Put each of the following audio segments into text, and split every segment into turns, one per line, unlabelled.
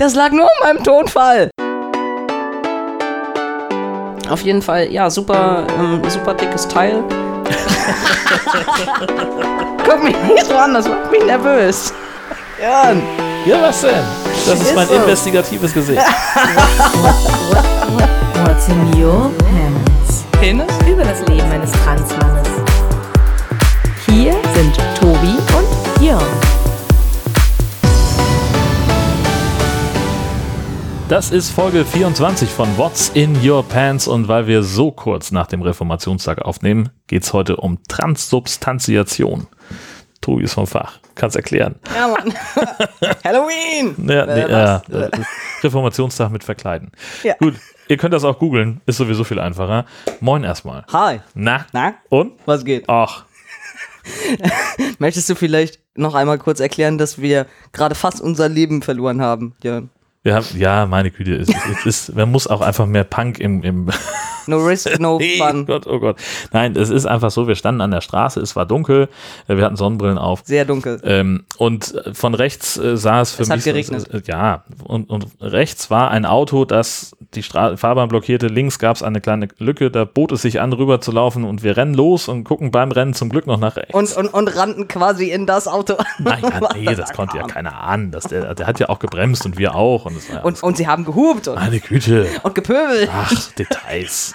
Das lag nur an meinem Tonfall. Auf jeden Fall, ja, super, ähm, super dickes Teil. Guck mich nicht so an, das macht mich nervös. Jan.
Ja, was denn? Das ist,
Ist
mein
so.
investigatives Gesicht.
What's in your pants?
Penis?
Über das Leben eines Transmannes. Hier sind Tobi und Jörn.
Das ist Folge 24 von What's in Your Pants und weil wir so kurz nach dem Reformationstag aufnehmen, geht's heute um Transsubstantiation. Tobi ist vom Fach. Kannst erklären.
Ja, Mann. Halloween!
Ja, nee,
Äh, was?
äh, Reformationstag mit Verkleiden.
Ja.
Gut, ihr könnt das auch googeln, ist sowieso viel einfacher. Moin erstmal.
Hi.
Na?
Na,
Und?
was geht?
Ach,
Möchtest du vielleicht noch einmal kurz erklären, dass wir gerade fast unser Leben verloren haben? Ja.
Wir haben, ja, meine Güte, es, es ist, man muss auch einfach mehr Punk im, im
No risk, no
Oh
fun.
Gott, oh Gott. Nein, es ist einfach so, wir standen an der Straße, es war dunkel, äh, wir hatten Sonnenbrillen auf.
Sehr dunkel.
Ähm, und äh, von rechts äh, sah es für
Es
mich.
hat geregnet.
so- ja, und, und rechts war ein Auto, das die Stra Fahrbahn blockierte. Links gab es eine kleine Lücke, da bot es sich an, rüber zu laufen und wir rennen los und gucken beim Rennen zum Glück noch nach rechts.
Und, und, und rannten quasi in das Auto.
Nein, ja, nee, das konnte ja keiner ahnen. Das, der, der hat ja auch gebremst und wir auch. Und, das
Und, und sie haben gehupt und,
meine Güte.
und gepöbelt.
Ach, Details.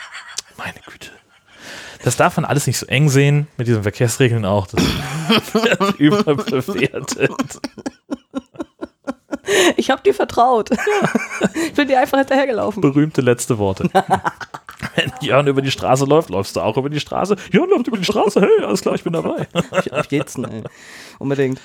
Meine Güte. Das darf man alles nicht so eng sehen, mit diesen Verkehrsregeln auch. Das wird überbewertet.
Ich hab dir vertraut. Ich bin dir einfach hinterhergelaufen.
Berühmte letzte Worte. Wenn Jörn über die Straße läuft, läufst du auch über die Straße. Jörn läuft über die Straße, hey, alles klar, ich bin dabei.
Auf, geht's, ey. Unbedingt.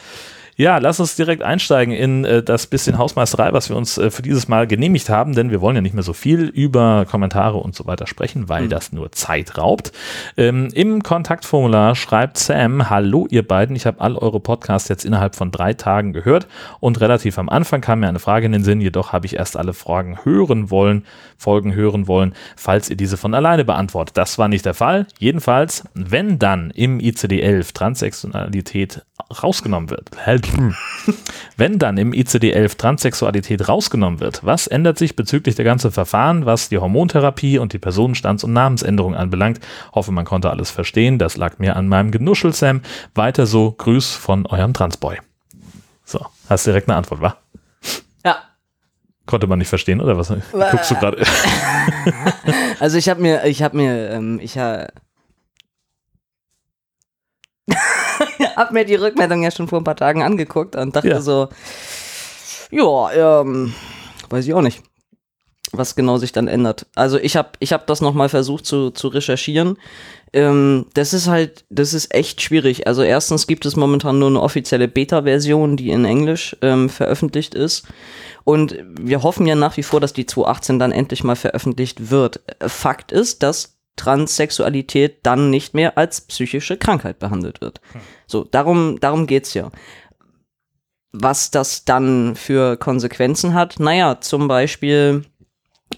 Ja, lass uns direkt einsteigen in äh, das bisschen Hausmeisterei, was wir uns äh, für dieses Mal genehmigt haben, denn wir wollen ja nicht mehr so viel über Kommentare und so weiter sprechen, weil das nur Zeit raubt. Ähm, Im Kontaktformular schreibt Sam, hallo ihr beiden, ich habe all eure Podcasts jetzt innerhalb von drei Tagen gehört und relativ am Anfang kam mir eine Frage in den Sinn, jedoch habe ich erst alle Fragen hören wollen, Folgen hören wollen, falls ihr diese von alleine beantwortet. Das war nicht der Fall. Jedenfalls, wenn dann im ICD-11 Transsexualität rausgenommen wird, wenn dann im ICD-11 Transsexualität rausgenommen wird, was ändert sich bezüglich der ganzen Verfahren, was die Hormontherapie und die Personenstands- und Namensänderung anbelangt? Hoffe, man konnte alles verstehen. Das lag mir an meinem Genuschel, Sam. Weiter so, Grüß von eurem Transboy. So, hast direkt eine Antwort, wa?
Ja.
Konnte man nicht verstehen, oder was? Guckst du gerade?
Also ich habe mir, ich habe mir, ähm, ich ha hab mir die Rückmeldung ja schon vor ein paar Tagen angeguckt und dachte
Ja.
so, ja, ähm, weiß ich auch nicht, was genau sich dann ändert. Also ich habe ich hab das nochmal versucht zu, zu recherchieren. Ähm, das ist halt, das ist echt schwierig. Also erstens gibt es momentan nur eine offizielle Beta-Version, die in Englisch ähm, veröffentlicht ist. Und wir hoffen ja nach wie vor, dass die 218 dann endlich mal veröffentlicht wird. Fakt ist, dass Transsexualität dann nicht mehr als psychische Krankheit behandelt wird. So, darum, darum geht's ja. Was das dann für Konsequenzen hat, naja, zum Beispiel,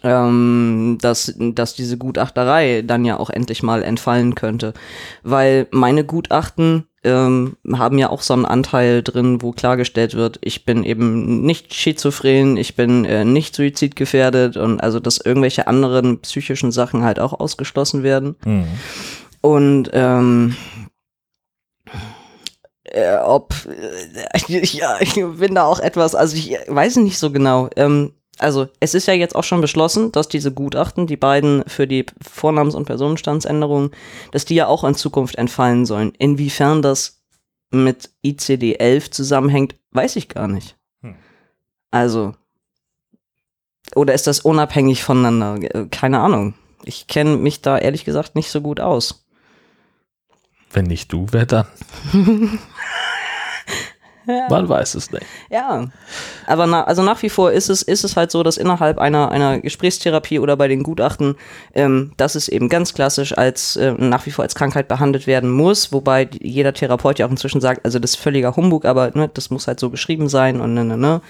ähm, dass, dass diese Gutachterei dann ja auch endlich mal entfallen könnte. Weil meine Gutachten ähm, haben ja auch so einen Anteil drin, wo klargestellt wird, ich bin eben nicht schizophren, ich bin äh, nicht suizidgefährdet und also, dass irgendwelche anderen psychischen Sachen halt auch ausgeschlossen werden.
Hm.
Und ähm, äh, ob äh, ich, ja, ich bin da auch etwas, also ich weiß nicht so genau. Ähm, also es ist ja jetzt auch schon beschlossen, dass diese Gutachten, die beiden für die Vornamens- und Personenstandsänderungen, dass die ja auch in Zukunft entfallen sollen. Inwiefern das mit ICD-11 zusammenhängt, weiß ich gar nicht.
Hm.
Also, oder ist das unabhängig voneinander? Äh, Keine Ahnung. Ich kenne mich da ehrlich gesagt nicht so gut aus.
Wenn nicht du, wer dann? Man weiß es nicht.
Ja, aber na, also nach wie vor ist es, ist es halt so, dass innerhalb einer, einer Gesprächstherapie oder bei den Gutachten, ähm, dass es eben ganz klassisch als äh, nach wie vor als Krankheit behandelt werden muss, wobei jeder Therapeut ja auch inzwischen sagt, also das ist völliger Humbug, aber ne, das muss halt so geschrieben sein und ne, ne, ne.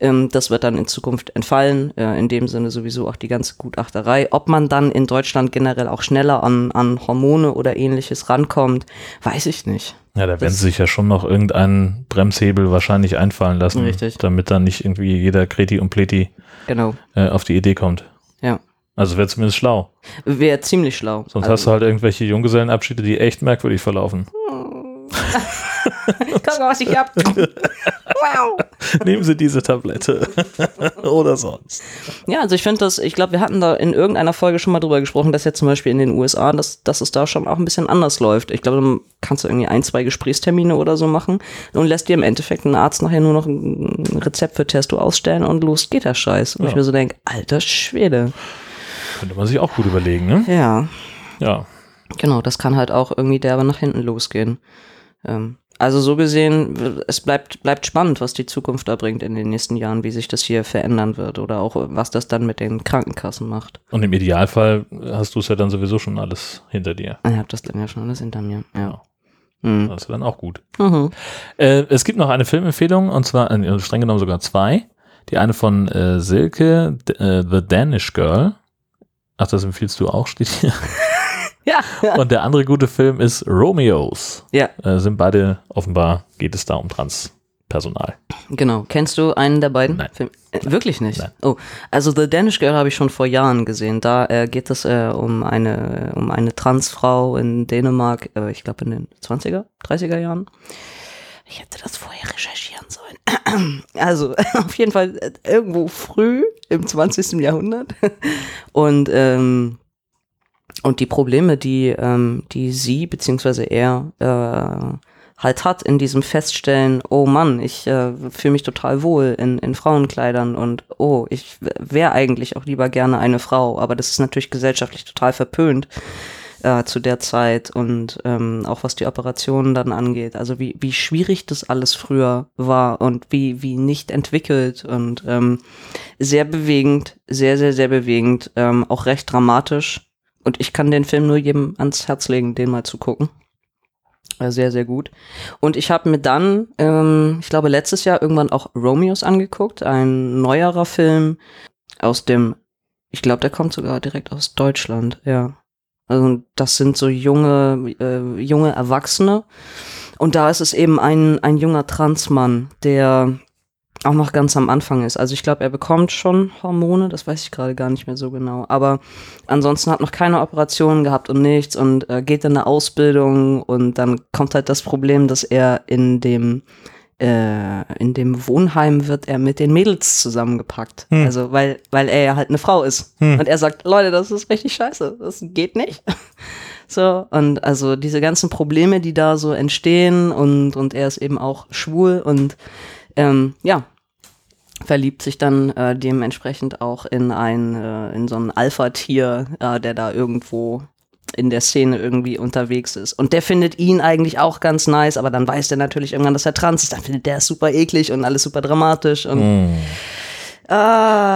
Ähm, das wird dann in Zukunft entfallen, äh, in dem Sinne sowieso auch die ganze Gutachterei. Ob man dann in Deutschland generell auch schneller an, an Hormone oder ähnliches rankommt, weiß ich nicht.
Ja, da werden
Das-
sie sich ja schon noch irgendeinen Bremshebel wahrscheinlich einfallen lassen,
Richtig.
damit dann nicht irgendwie jeder Kreti und Pleti
Genau.
äh, auf die Idee kommt.
Ja.
Also wäre zumindest schlau.
Wäre ziemlich schlau.
Sonst
Also-
hast du halt irgendwelche Junggesellenabschiede, die echt merkwürdig verlaufen.
Guck mal, was ich hab. wow.
Nehmen Sie diese Tablette. Oder sonst.
Ja, also ich finde das, ich glaube, wir hatten da in irgendeiner Folge schon mal drüber gesprochen, dass ja zum Beispiel in den USA, dass, dass es da schon auch ein bisschen anders läuft. Ich glaube, dann kannst du irgendwie ein, zwei Gesprächstermine oder so machen und lässt dir im Endeffekt ein Arzt nachher nur noch ein Rezept für Testo ausstellen und los geht der Scheiß. Und
Ja.
ich mir so denke, alter Schwede.
Könnte man sich auch gut überlegen, ne?
Ja,
Ja.
genau, das kann halt auch irgendwie derbe nach hinten losgehen. Ähm, also so gesehen, es bleibt, bleibt spannend, was die Zukunft da bringt in den nächsten Jahren, wie sich das hier verändern wird oder auch was das dann mit den Krankenkassen macht.
Und im Idealfall hast du es ja dann sowieso schon alles hinter dir.
Ich hab das dann ja schon alles hinter mir. Ja. Mhm.
Das ist dann auch gut.
Mhm.
Äh, es gibt noch eine Filmempfehlung, und zwar äh, streng genommen sogar zwei. Die eine von äh, Silke, äh, The Danish Girl. Ach, das empfiehlst du auch, steht hier.
Ja.
Und der andere gute Film ist Romeos.
Ja,
Äh, sind beide, offenbar geht es da um Transpersonal.
genau. Kennst du einen der beiden?
Nein.
Film äh, wirklich nicht?
Nein.
Oh, also The Danish Girl habe ich schon vor Jahren gesehen. Da äh, geht es äh, um eine um eine Transfrau in Dänemark, äh, ich glaube in den 20er, 30er Jahren. Ich hätte das vorher recherchieren sollen. Also auf jeden Fall äh, irgendwo früh im 20. Jahrhundert. Und ähm, und die Probleme, die, ähm, die sie beziehungsweise er äh, halt hat in diesem Feststellen, oh Mann, ich äh, fühle mich total wohl in, in Frauenkleidern und oh, ich wäre eigentlich auch lieber gerne eine Frau, aber das ist natürlich gesellschaftlich total verpönt äh, zu der Zeit und ähm, auch was die Operationen dann angeht. Also wie, wie schwierig das alles früher war und wie, wie nicht entwickelt und ähm, sehr bewegend, sehr, sehr, sehr bewegend, ähm, auch recht dramatisch. Und ich kann den Film nur jedem ans Herz legen, den mal zu gucken. Äh, Sehr, sehr gut. Und ich habe mir dann, ähm, ich glaube, letztes Jahr irgendwann auch Romeos angeguckt, ein neuerer Film aus dem, ich glaube, der kommt sogar direkt aus Deutschland, ja. Also das sind so junge, äh, junge Erwachsene. Und da ist es eben ein, ein junger Transmann, der auch noch ganz am Anfang ist. Also ich glaube, er bekommt schon Hormone, das weiß ich gerade gar nicht mehr so genau. Aber ansonsten hat noch keine Operationen gehabt und nichts und äh, geht in eine Ausbildung und dann kommt halt das Problem, dass er in dem äh, in dem Wohnheim wird er mit den Mädels zusammengepackt.
Hm.
Also weil weil er ja halt eine Frau ist
Hm.
und er sagt, Leute, das ist richtig scheiße, das geht nicht. So, und also diese ganzen Probleme, die da so entstehen und, und er ist eben auch schwul und ähm, ja, verliebt sich dann äh, dementsprechend auch in ein, äh, in so ein Alpha-Tier, äh, der da irgendwo in der Szene irgendwie unterwegs ist. Und der findet ihn eigentlich auch ganz nice, aber dann weiß der natürlich irgendwann, dass er trans ist. Dann findet der es super eklig und alles super dramatisch und
Mm,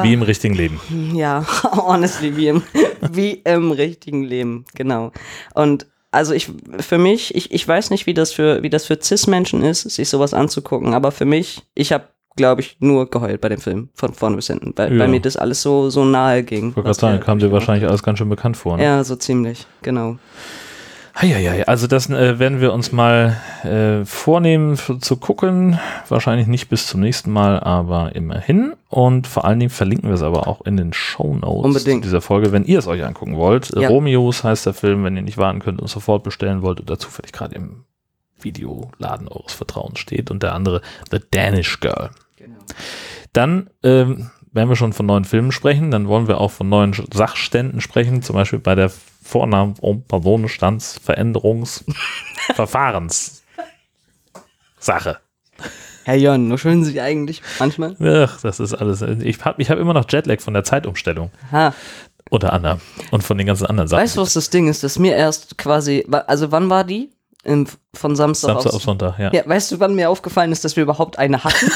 wie im richtigen Leben.
ja, honestly, wie im, wie im richtigen Leben, genau. Und also ich, für mich, ich, ich weiß nicht, wie das für, wie das für Cis-Menschen ist, sich sowas anzugucken, aber für mich, ich habe, glaube ich, nur geheult bei dem Film, von vorne bis hinten, weil,
Ja.
weil mir das alles so, so nahe ging.
Ich wollte gerade sagen, kam dir wahrscheinlich alles ganz schön bekannt vor. Ne?
Ja, so ziemlich, genau.
Heieiei, also das äh, werden wir uns mal äh, vornehmen zu gucken. Wahrscheinlich nicht bis zum nächsten Mal, aber immerhin. Und vor allen Dingen verlinken wir es aber auch in den Show Notes
Unbedingt.
dieser Folge, wenn ihr es euch angucken wollt.
Ja.
Romeos heißt der Film, wenn ihr nicht warten könnt und sofort bestellen wollt oder zufällig gerade im Videoladen eures Vertrauens steht. Und der andere The Danish Girl.
genau.
Dann, ähm, wenn wir schon von neuen Filmen sprechen, dann wollen wir auch von neuen Sachständen sprechen, zum Beispiel bei der Vornamen- und Personenstandsveränderungsverfahrens. Sache.
Herr Jörn, nur schön Sie eigentlich manchmal.
Ach, das ist alles. Ich habe ich hab immer noch Jetlag von der Zeitumstellung,
Ha.
unter anderem. Und von den ganzen anderen Sachen.
Weißt du, was das Ding ist, dass mir erst quasi, also wann war die? Im, von Samstag,
Samstag
auf
auf Sonntag, ja.
Ja, weißt du, wann mir aufgefallen ist, dass wir überhaupt eine hatten?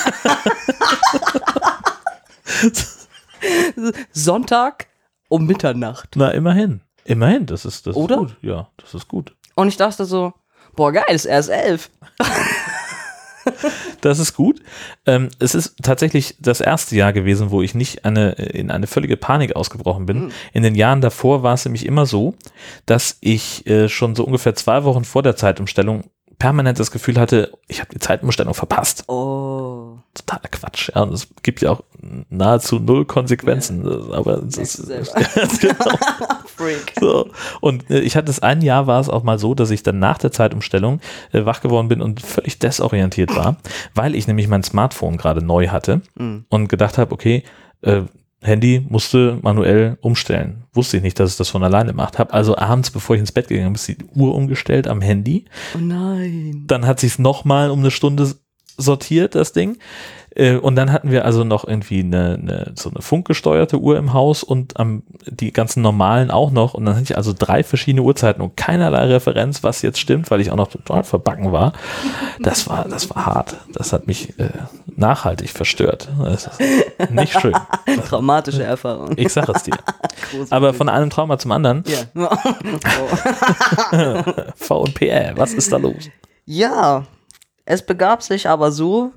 Sonntag um Mitternacht.
Na, immerhin. Immerhin, das ist, das
Oder?
ist gut. Ja, das ist gut.
Und ich dachte so, boah, geil, ist erst elf.
Das ist gut. Ähm, es ist tatsächlich das erste Jahr gewesen, wo ich nicht eine, in eine völlige Panik ausgebrochen bin.
Mhm.
In den Jahren davor war es nämlich immer so, dass ich äh, schon so ungefähr zwei Wochen vor der Zeitumstellung permanent das Gefühl hatte, ich habe die Zeitumstellung verpasst.
Oh.
Totaler Quatsch. Ja, und es gibt ja auch nahezu null Konsequenzen. Aber es ist, genau.
Freak.
So. Und äh, ich hatte es ein Jahr war es auch mal so, dass ich dann nach der Zeitumstellung äh, wach geworden bin und völlig desorientiert war, weil ich nämlich mein Smartphone gerade neu hatte
Mhm.
und gedacht habe, okay, äh, Handy musste manuell umstellen. Wusste ich nicht, dass es das von alleine macht. Habe also abends, bevor ich ins Bett gegangen bin, ist die Uhr umgestellt am Handy.
Oh nein.
Dann hat sich es nochmal um eine Stunde sortiert, das Ding. Äh, Und dann hatten wir also noch irgendwie eine, eine, so eine funkgesteuerte Uhr im Haus und am, die ganzen normalen auch noch. Und dann hatte ich also drei verschiedene Uhrzeiten und keinerlei Referenz, was jetzt stimmt, weil ich auch noch total verbacken war. Das war, das war hart. Das hat mich äh, nachhaltig verstört. Das ist nicht schön.
Traumatische Erfahrung.
Ich sag es dir. Aber von einem Trauma zum anderen.
Ja. Oh.
V und PR, was ist da los?
Ja, es begab sich aber so,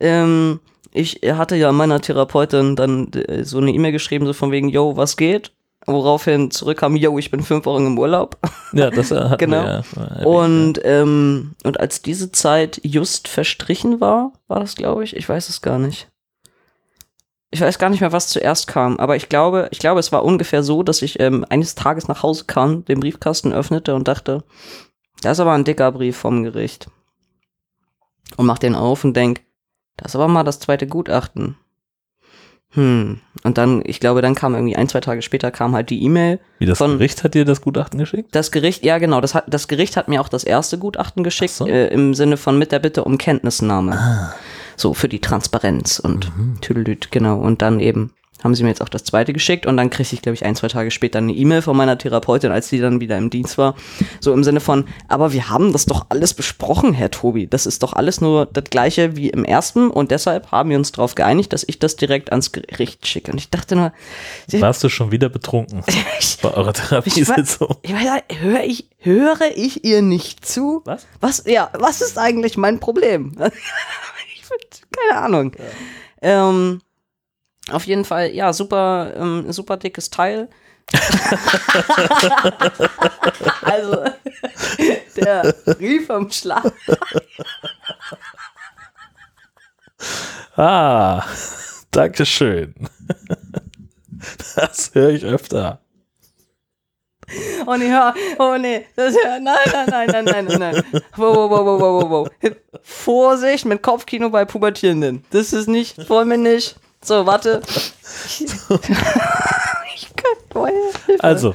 ähm, ich hatte ja meiner Therapeutin dann äh, so eine E-Mail geschrieben, so von wegen, yo, was geht? Woraufhin zurückkam, yo, ich bin fünf Wochen im Urlaub.
Ja, das äh, hatten
Genau.
ja. erwähnt,
Und, ähm, und als diese Zeit just verstrichen war, war das, glaube ich, ich weiß es gar nicht. Ich weiß gar nicht mehr, was zuerst kam, aber ich glaube, ich glaube, es war ungefähr so, dass ich ähm, eines Tages nach Hause kam, den Briefkasten öffnete und dachte, da ist aber ein dicker Brief vom Gericht. Und mach den auf und denk, das aber mal das zweite Gutachten. Hm. Und dann, ich glaube, dann kam irgendwie ein, zwei Tage später kam halt die E-Mail.
Wie das
von-
Gericht hat dir das Gutachten geschickt?
Das Gericht, ja genau, das, hat, das Gericht hat mir auch das erste Gutachten geschickt,
so.
äh, im Sinne von mit der Bitte um Kenntnisnahme. So für die Transparenz und Tüdelüt, genau. Und dann eben haben sie mir jetzt auch das zweite geschickt und dann kriegte ich, glaube ich, ein, zwei Tage später eine E-Mail von meiner Therapeutin, als die dann wieder im Dienst war. So im Sinne von, aber wir haben das doch alles besprochen, Herr Tobi. Das ist doch alles nur das gleiche wie im ersten und deshalb haben wir uns darauf geeinigt, dass ich das direkt ans Gericht schicke. Und ich dachte nur,
Warst du schon wieder betrunken bei eurer Therapiesitzung?
Ich weiß, höre ich, höre ich ihr nicht zu?
Was?
Was, ja, was ist eigentlich mein Problem? ich keine Ahnung. Ähm, auf jeden Fall, ja, super, ähm, super dickes Teil. also, der Brief am Schlag.
Ah, Dankeschön. Das höre ich öfter.
Oh nee, hör, oh nee, das, ja, nein, nein, nein, nein, nein, nein, nein. Wow, wow, wow, wow, wow, wow. Vorsicht mit Kopfkino bei Pubertierenden. Das ist nicht, wollen wir nicht. So, warte. ich kann, Hilfe.
Also,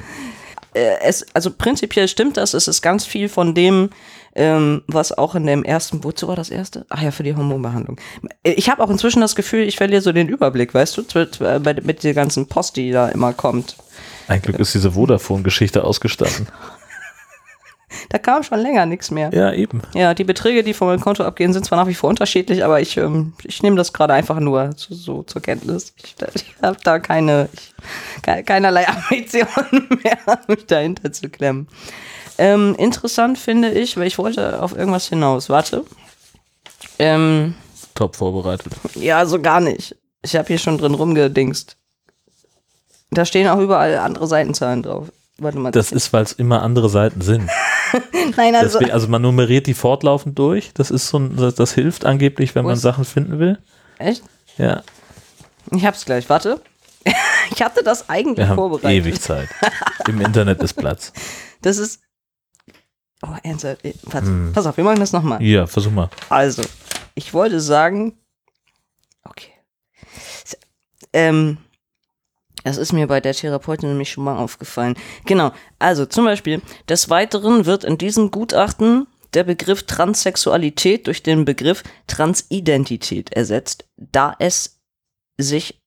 äh, es, also prinzipiell stimmt das, es ist ganz viel von dem, ähm, was auch in dem ersten, wozu war das erste? Ach ja, für die Hormonbehandlung. Äh, Ich habe auch inzwischen das Gefühl, ich verliere so den Überblick, weißt du, bei, mit der ganzen Post, die da immer kommt.
ein Glück ist diese Vodafone-Geschichte ausgestanden.
Da kam schon länger nichts mehr.
Ja, eben.
Ja, die Beträge, die von meinem Konto abgehen, sind zwar nach wie vor unterschiedlich, aber ich, ähm, ich nehme das gerade einfach nur so, so zur Kenntnis. Ich, ich habe da keine, ich, ke- keinerlei Ambitionen mehr, mich dahinter zu klemmen. Ähm, interessant finde ich, weil ich wollte auf irgendwas hinaus. Warte. Ähm,
Top vorbereitet.
ja, so gar nicht. Ich habe hier schon drin rumgedingst. Da stehen auch überall andere Seitenzahlen drauf. Warte mal.
Das ist, weil es immer andere Seiten sind.
Nein, also.
Deswegen, also man nummeriert die fortlaufend durch. Das ist so ein, das, das hilft angeblich, wenn man Sachen finden will.
Echt?
Ja,
Ich hab's gleich, warte. Ich hatte das eigentlich
wir haben
vorbereitet.
ewig Zeit. Im Internet ist Platz.
Das ist. Oh, ernsthaft. Pass,
Hm.
pass auf, wir machen das nochmal.
Ja, versuch mal.
Also, ich wollte sagen. Okay. Ähm. Das ist mir bei der Therapeutin nämlich schon mal aufgefallen. Genau. Also, zum Beispiel, des Weiteren wird in diesem Gutachten der Begriff Transsexualität durch den Begriff Transidentität ersetzt, da es sich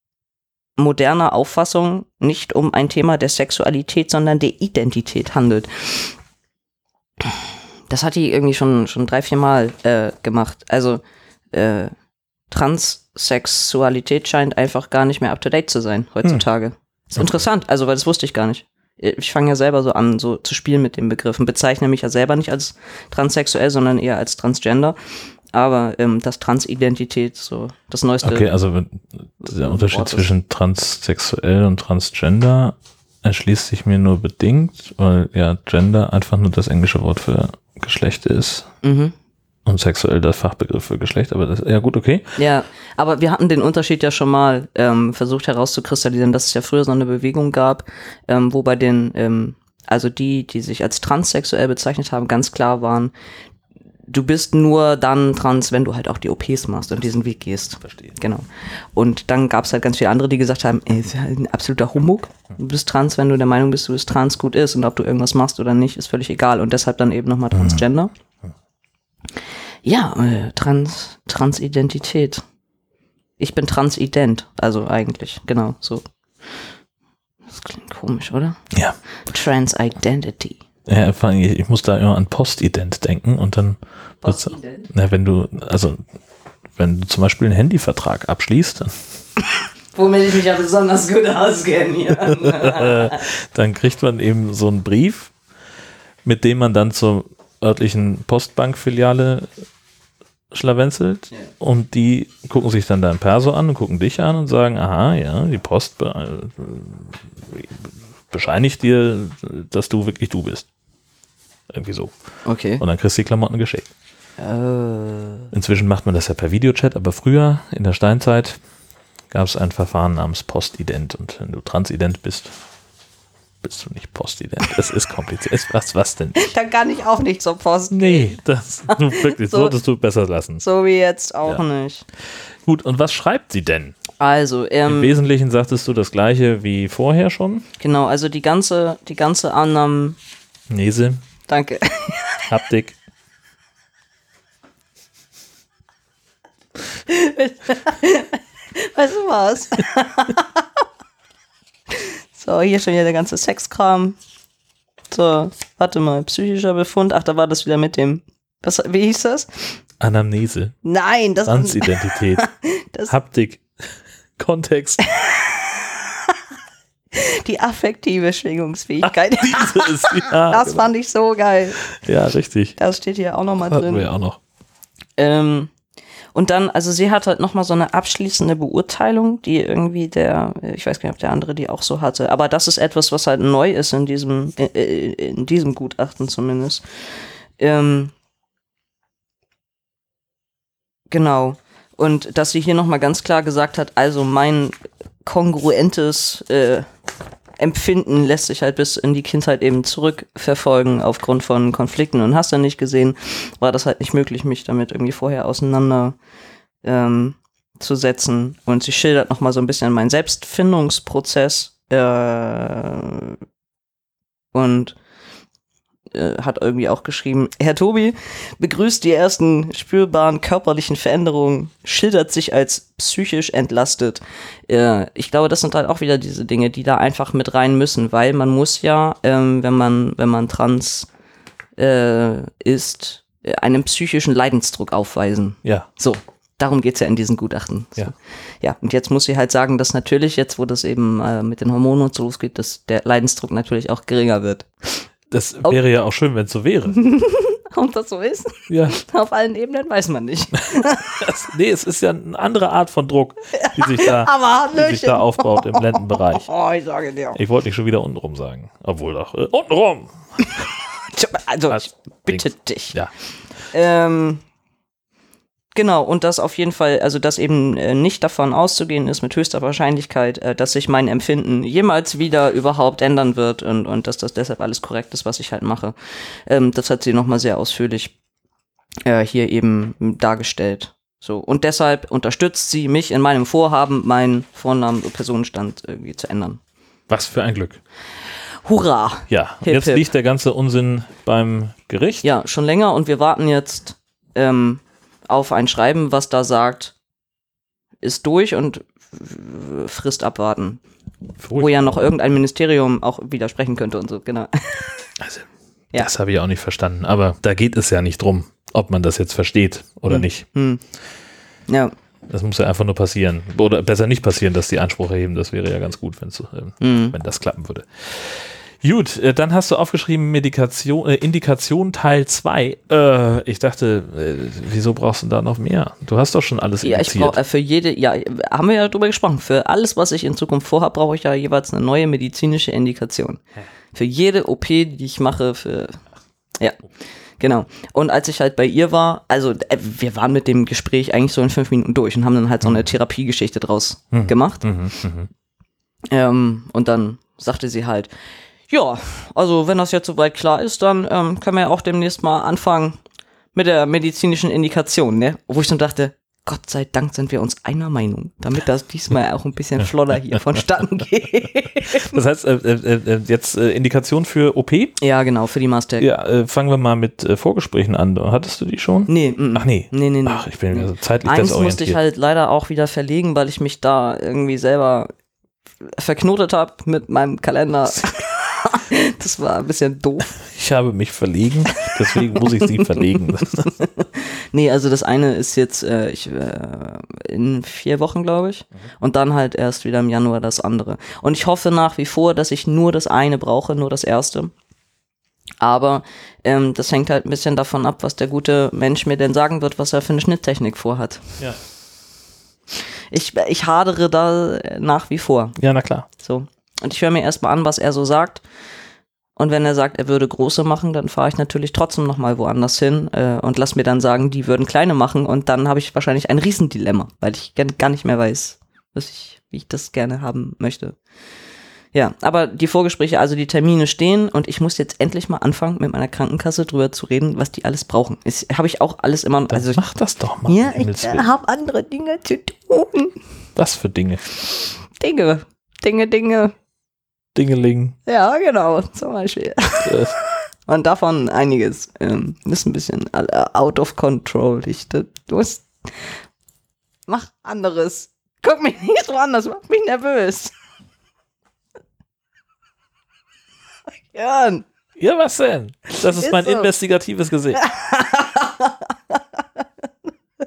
moderner Auffassung nicht um ein Thema der Sexualität, sondern der Identität handelt. Das hat die irgendwie schon, schon drei, vier Mal äh, gemacht. Also äh, Transsexualität scheint einfach gar nicht mehr up-to-date zu sein heutzutage. Ist interessant, also weil das wusste ich gar nicht. Ich fange ja selber so an, so zu spielen mit den Begriffen. Bezeichne mich ja selber nicht als transsexuell, sondern eher als Transgender. Aber ähm, das Transidentität, so das neueste.
Okay, also der Unterschied
Wort
zwischen transsexuell und transgender erschließt sich mir nur bedingt, weil ja Gender einfach nur das englische Wort für Geschlecht ist.
Mhm.
Und sexuell der Fachbegriff für Geschlecht, aber das, ja gut, okay.
Ja, aber wir hatten den Unterschied ja schon mal ähm, versucht herauszukristallisieren, dass es ja früher so eine Bewegung gab, ähm, wo bei den, ähm, also die, die sich als transsexuell bezeichnet haben, ganz klar waren, du bist nur dann trans, wenn du halt auch die OPs machst und diesen Weg gehst.
Verstehe.
Genau. Und dann gab es halt ganz viele andere, die gesagt haben, ey, ist ja ein absoluter Humbug. Du bist trans, wenn du der Meinung bist, du bist trans, gut ist und ob du irgendwas machst oder nicht, ist völlig egal. Und deshalb dann eben nochmal Transgender. Ja, äh, Trans, Transidentität. Ich bin transident, also eigentlich, genau, so. Das klingt komisch, oder?
Ja.
Transidentity.
ja vor allem, ich, muss da immer an Postident denken und dann,
Postident?
na, wenn du, also, wenn du zum Beispiel einen Handyvertrag abschließt, dann,
Womit ich mich ja besonders gut auskenne hier.
dann kriegt man eben so einen Brief, mit dem man dann zur örtlichen Postbankfiliale schlawenzelt
Ja.
und die gucken sich dann dein Perso an und gucken dich an und sagen, aha, ja, die Post be äh, bescheinigt dir, dass du wirklich du bist. Irgendwie so.
Okay.
Und dann kriegst du die Klamotten geschickt.
Äh,
Inzwischen macht man das ja per Videochat, aber früher, in der Steinzeit, gab es ein Verfahren namens Postident. Und wenn du Transident bist, bist du nicht Postident. Es ist kompliziert. Was, was denn?
da kann ich auch nicht zur Post.
Nee, das du wirklich,
So-
solltest du besser lassen.
So wie jetzt auch
Ja.
nicht.
Gut, und was schreibt sie denn?
Also,
Im
ähm,
Wesentlichen sagtest du das gleiche wie vorher schon.
genau, also die ganze, die ganze Annahmen,
Nese,
danke.
Haptik.
Weißt du was? So, hier schon wieder der ganze Sexkram. So, warte mal, psychischer Befund. Ach, da war das wieder mit dem. Was, wie hieß das?
Anamnese,
Nein, das
Transidentität,
Das-
Haptik, Kontext.
die affektive Schwingungsfähigkeit.
Dieses, ja,
das
genau.
fand ich so geil.
ja, richtig.
Das steht hier auch nochmal
Hatten
drin.
wir ja auch noch.
Ähm, und dann, also sie hat halt nochmal so eine abschließende Beurteilung, die irgendwie der, ich weiß gar nicht, ob der andere die auch so hatte, aber das ist etwas, was halt neu ist in diesem, äh, äh, in diesem Gutachten zumindest. Ähm, genau. Und dass sie hier nochmal ganz klar gesagt hat, also mein kongruentes äh, Empfinden lässt sich halt bis in die Kindheit eben zurückverfolgen aufgrund von Konflikten und hast du nicht gesehen, war das halt nicht möglich, mich damit irgendwie vorher auseinander ähm, zu setzen. Und sie schildert nochmal so ein bisschen meinen Selbstfindungsprozess äh, und äh, hat irgendwie auch geschrieben, Herr Tobi begrüßt die ersten spürbaren körperlichen Veränderungen, schildert sich als psychisch entlastet. Äh, ich glaube, das sind halt auch wieder diese Dinge, die da einfach mit rein müssen, weil man muss ja, ähm, wenn man, wenn man trans äh, ist, einen psychischen Leidensdruck aufweisen.
Ja,
So, darum geht's ja in diesen Gutachten. So.
Ja.
ja, und jetzt muss sie halt sagen, dass natürlich jetzt, wo das eben äh, mit den Hormonen und so losgeht, dass der Leidensdruck natürlich auch geringer wird.
Das wäre ja auch schön, wenn es so wäre.
Ob das so ist?
Ja,
Auf allen Ebenen weiß man nicht.
das, nee, es ist ja eine andere Art von Druck, die sich da, die sich da aufbaut im Lendenbereich.
Oh, ich sage dir.
Ich wollte nicht schon wieder untenrum sagen. Obwohl doch, äh, untenrum.
Also,
Was?
ich bitte dich.
Ja,
Ähm, genau, und das auf jeden Fall, also dass eben äh, nicht davon auszugehen ist mit höchster Wahrscheinlichkeit, äh, dass sich mein Empfinden jemals wieder überhaupt ändern wird und, und dass das deshalb alles korrekt ist, was ich halt mache. Ähm, das hat sie nochmal sehr ausführlich äh, hier eben dargestellt. So, und deshalb unterstützt sie mich in meinem Vorhaben, meinen Vornamen und Personenstand irgendwie zu ändern.
was für ein Glück.
Hurra!
Ja,
Hip,
jetzt
hip.
liegt der ganze Unsinn beim Gericht.
Ja, schon länger und wir warten jetzt ähm, auf ein Schreiben, was da sagt, ist durch und Frist abwarten. Wo ja noch irgendein Ministerium auch widersprechen könnte und so, genau.
Also,
Ja.
Das habe ich auch nicht verstanden. Aber da geht es ja nicht drum, ob man das jetzt versteht oder nicht.
Hm. Ja,
Das muss ja einfach nur passieren. Oder besser nicht passieren, dass die Anspruch erheben. Das wäre ja ganz gut, wenn's, ähm,
hm.
wenn das klappen würde. Gut, äh, dann hast du aufgeschrieben Medikation, äh, Indikation Teil 2. Äh, ich dachte, äh, wieso brauchst du da noch mehr? Du hast doch schon alles
ja ich
indiziert.
brauche äh, für jede, ja, haben wir ja drüber gesprochen, für alles, was ich in Zukunft vorhabe, brauche ich ja jeweils eine neue medizinische Indikation. Für jede OP, die ich mache, für Ja, genau. Und als ich halt bei ihr war, also äh, wir waren mit dem Gespräch eigentlich so in fünf Minuten durch und haben dann halt so eine Therapiegeschichte draus gemacht.
Mhm, mhm.
Ähm, und dann sagte sie halt, ja, also wenn das jetzt soweit klar ist, dann ähm, können wir ja auch demnächst mal anfangen mit der medizinischen Indikation, ne? Wo ich dann dachte, Gott sei Dank sind wir uns einer Meinung, damit das diesmal auch ein bisschen flotter hier vonstatten geht.
Das heißt, äh, äh, äh, jetzt äh, Indikation für OP?
ja, genau, für die Mastec.
Ja, äh, fangen wir mal mit äh, Vorgesprächen an. Hattest du die schon?
Nee, mm,
Ach nee.
nee, nee, nee.
Ach, ich bin also zeitlich
Eins
desorientiert.
musste ich halt leider auch wieder verlegen, weil ich mich da irgendwie selber verknotet habe mit meinem Kalender. das war ein bisschen doof.
Ich habe mich verlegen, deswegen muss ich sie verlegen.
Nee, also das eine ist jetzt äh, ich, äh, in vier Wochen, glaube ich. Und dann halt erst wieder im Januar das andere. Und ich hoffe nach wie vor, dass ich nur das eine brauche, nur das erste. Aber ähm, das hängt halt ein bisschen davon ab, was der gute Mensch mir denn sagen wird, was er für eine Schnitttechnik vorhat.
Ja.
Ich, ich hadere da äh, nach wie vor.
ja, na klar.
So. Und ich höre mir erstmal an, was er so sagt. Und wenn er sagt, er würde große machen, dann fahre ich natürlich trotzdem nochmal woanders hin äh, und lass mir dann sagen, die würden kleine machen. Und dann habe ich wahrscheinlich ein Riesendilemma, weil ich gar- nicht mehr weiß, was ich, wie ich das gerne haben möchte. Ja, aber die Vorgespräche, also die Termine stehen und ich muss jetzt endlich mal anfangen, mit meiner Krankenkasse drüber zu reden, was die alles brauchen. Das habe ich auch alles immer.
Dann
Also ich,
mach das doch mal.
ja, ich
Willen.
habe andere Dinge zu tun.
Was für Dinge?
Dinge, Dinge, Dinge.
Dingeling.
Ja, genau, zum Beispiel.
Äh,
Und davon einiges. Ähm, ist ein bisschen äh, out of control. Ich, du musst. Mach anderes. Guck mich nicht so anders, mach mich nervös. Jörn.
ja, was denn? Das ist
Ist
mein
so.
investigatives Gesicht.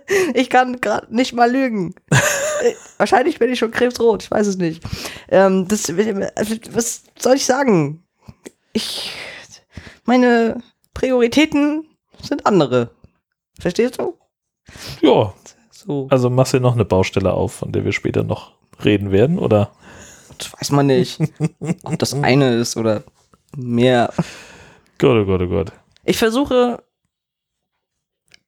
Ich kann gerade nicht mal lügen. Äh, Wahrscheinlich bin ich schon krebsrot, ich weiß es nicht. Ähm, das, was soll ich sagen? Ich, meine Prioritäten sind andere. Verstehst du?
Ja,
So,
also machst du noch eine Baustelle auf, von der wir später noch reden werden, oder?
das weiß man nicht, ob das eine ist oder mehr.
Gott, oh Gott, oh Gott.
Ich versuche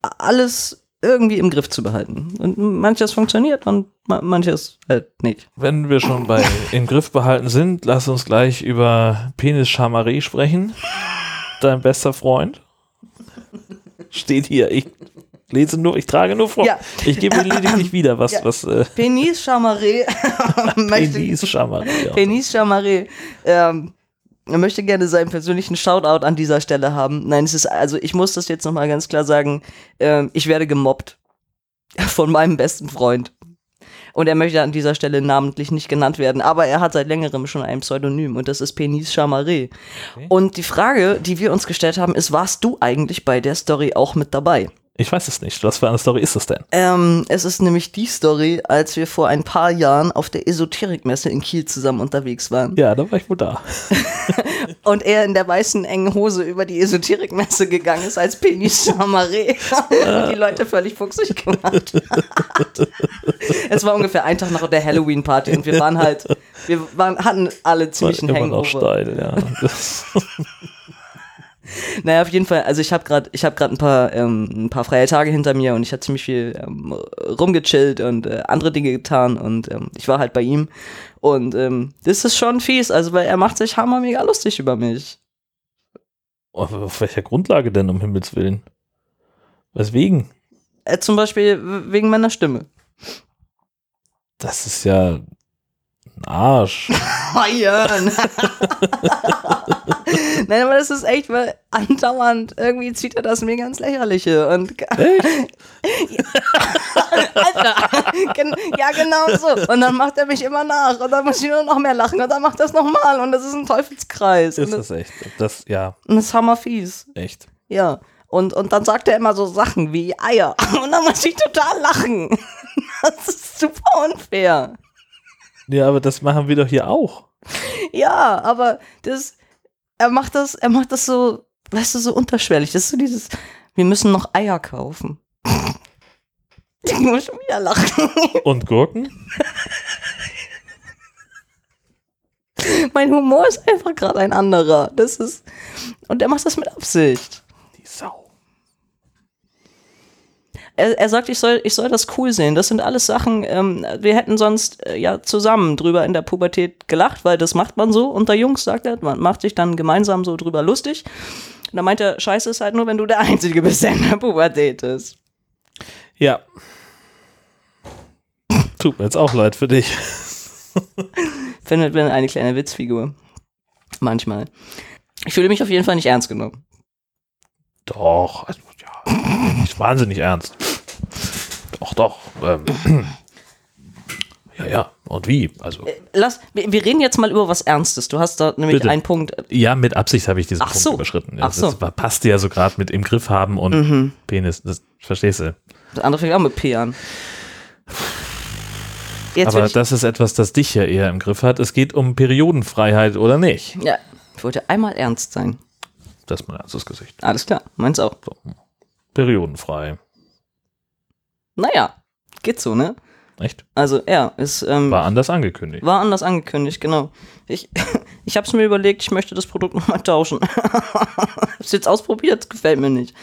alles irgendwie im Griff zu behalten. Und manches funktioniert und ma- manches halt nicht.
Wenn wir schon bei im Griff behalten sind, lass uns gleich über Penis Chamaré sprechen. Dein bester Freund. Steht hier. Ich lese nur, ich trage nur vor.
Ja.
Ich gebe lediglich wieder, was,
Ja.
was äh,
Penis Chamaré möchte
Penis Chamaré. Ja.
Penis Chamaré ähm, möchte gerne seinen persönlichen Shoutout an dieser Stelle haben. Nein, es ist, also ich muss das jetzt nochmal ganz klar sagen, ähm, ich werde gemobbt von meinem besten Freund. Und er möchte an dieser Stelle namentlich nicht genannt werden, aber er hat seit längerem schon ein Pseudonym und das ist Penis Chamaré. Und die Frage, die wir uns gestellt haben, ist, warst du eigentlich bei der Story auch mit dabei?
Ich weiß es nicht. Was für eine Story ist es denn?
Ähm, es ist nämlich die Story, als wir vor ein paar Jahren auf der Esoterikmesse in Kiel zusammen unterwegs waren.
Ja, da war ich wohl da.
Und er in der weißen engen Hose über die Esoterikmesse gegangen ist als Penis Chamaré und die Leute völlig fuchsig gemacht. es war ungefähr ein Tag nach der Halloween-Party und wir waren halt, wir waren, hatten alle ziemlich einen
immer noch
Hangover.
steil, ja.
Naja, auf jeden Fall, also ich habe gerade ich habe gerade ein paar ähm, ein paar freie Tage hinter mir und ich habe ziemlich viel ähm, rumgechillt und äh, andere Dinge getan und ähm, ich war halt bei ihm und ähm, das ist schon fies, also weil er macht sich hammer mega lustig über mich.
auf, auf welcher Grundlage denn, um Himmels Willen? Weswegen?
Äh, zum Beispiel wegen meiner Stimme.
Das ist ja Arsch.
Feiern. Nein, aber das ist echt, weil andauernd irgendwie zieht er das mir ganz lächerliche und
Echt?
Alter, gen ja genau so. Und dann macht er mich immer nach und dann muss ich nur noch mehr lachen und dann macht er es nochmal und das ist ein Teufelskreis.
Ist
das,
das echt? Das, ja,
und das ist hammerfies.
echt.
Ja. Und, und dann sagt er immer so Sachen wie Eier. Und dann muss ich total lachen. Das ist super unfair.
Ja, aber das machen wir doch hier auch.
Ja, aber das, er macht das, er macht das so, weißt du, so unterschwellig. Das ist so dieses, wir müssen noch Eier kaufen. Ich muss schon wieder lachen.
Und Gurken?
Mein Humor ist einfach gerade ein anderer. Das ist, und er macht das mit Absicht. Er, er sagt, ich soll, ich soll das cool sehen. Das sind alles Sachen, ähm, wir hätten sonst äh, ja zusammen drüber in der Pubertät gelacht, weil das macht man so unter Jungs, sagt er. Man macht sich dann gemeinsam so drüber lustig. Und dann meint er, scheiße ist halt nur, wenn du der Einzige bist, der in der Pubertät ist.
Ja. Tut mir jetzt auch leid für dich.
Findet man eine kleine Witzfigur. Manchmal. Ich fühle mich auf jeden Fall nicht ernst genommen.
Doch, also, ja, nicht wahnsinnig ernst. Doch, doch. Ähm. Ja, ja. Und wie? Also,
Lass, wir, reden jetzt mal über was Ernstes. Du hast da nämlich
Bitte.
einen Punkt.
ja, mit Absicht habe ich diesen
Ach
Punkt
so.
überschritten. Ja,
Ach so.
Das war- passte ja so gerade mit im Griff haben und
Mhm.
Penis. Das verstehst du.
Das andere fängt auch mit P an. Jetzt
Aber das ist etwas, das dich ja eher im Griff hat. Es geht um Periodenfreiheit oder nicht.
ja, ich wollte einmal ernst sein.
Das ist mein erstes Gesicht.
Alles klar, meins auch.
So. Periodenfrei.
Naja, geht so, ne?
Echt?
Also, ja, es ähm,
War anders angekündigt.
war anders angekündigt, genau. Ich, ich habe es mir überlegt, ich möchte das Produkt nochmal tauschen. hab's jetzt ausprobiert, gefällt mir nicht.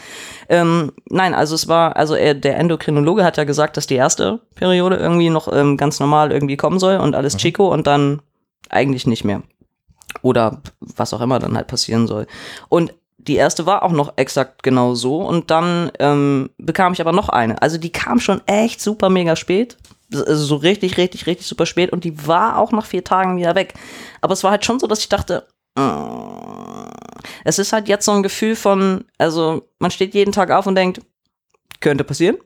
Ähm, nein, also es war, also er, der Endokrinologe hat ja gesagt, dass die erste Periode irgendwie noch ähm, ganz normal irgendwie kommen soll und alles Chico und dann eigentlich nicht mehr. Oder was auch immer dann halt passieren soll. Und die erste war auch noch exakt genau so und dann ähm, bekam ich aber noch eine. Also die kam schon echt super mega spät. Also so richtig, richtig, richtig super spät und die war auch nach vier Tagen wieder weg. Aber es war halt schon so, dass ich dachte, mm, es ist halt jetzt so ein Gefühl von, also man steht jeden Tag auf und denkt, könnte passieren,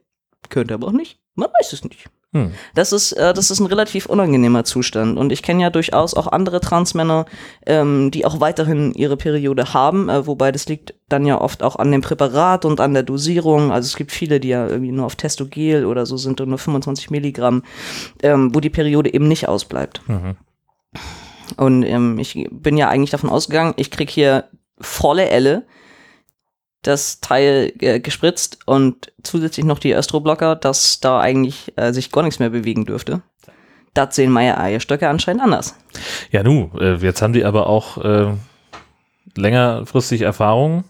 könnte aber auch nicht. Man weiß es nicht.
Hm.
Das ist, äh, das ist ein relativ unangenehmer Zustand. Und ich kenne ja durchaus auch andere Transmänner, ähm, die auch weiterhin ihre Periode haben, äh, wobei das liegt dann ja oft auch an dem Präparat und an der Dosierung. Also es gibt viele, die ja irgendwie nur auf Testogel oder so sind und nur 25 Milligramm, ähm, wo die Periode eben nicht ausbleibt.
Mhm.
Und ähm, ich bin ja eigentlich davon ausgegangen, ich krieg hier volle Elle das Teil äh, gespritzt und zusätzlich noch die Östroblocker, dass da eigentlich äh, sich gar nichts mehr bewegen dürfte. Das sehen meine Eierstöcke anscheinend anders.
Ja, nu, äh, jetzt haben die aber auch äh, längerfristig Erfahrung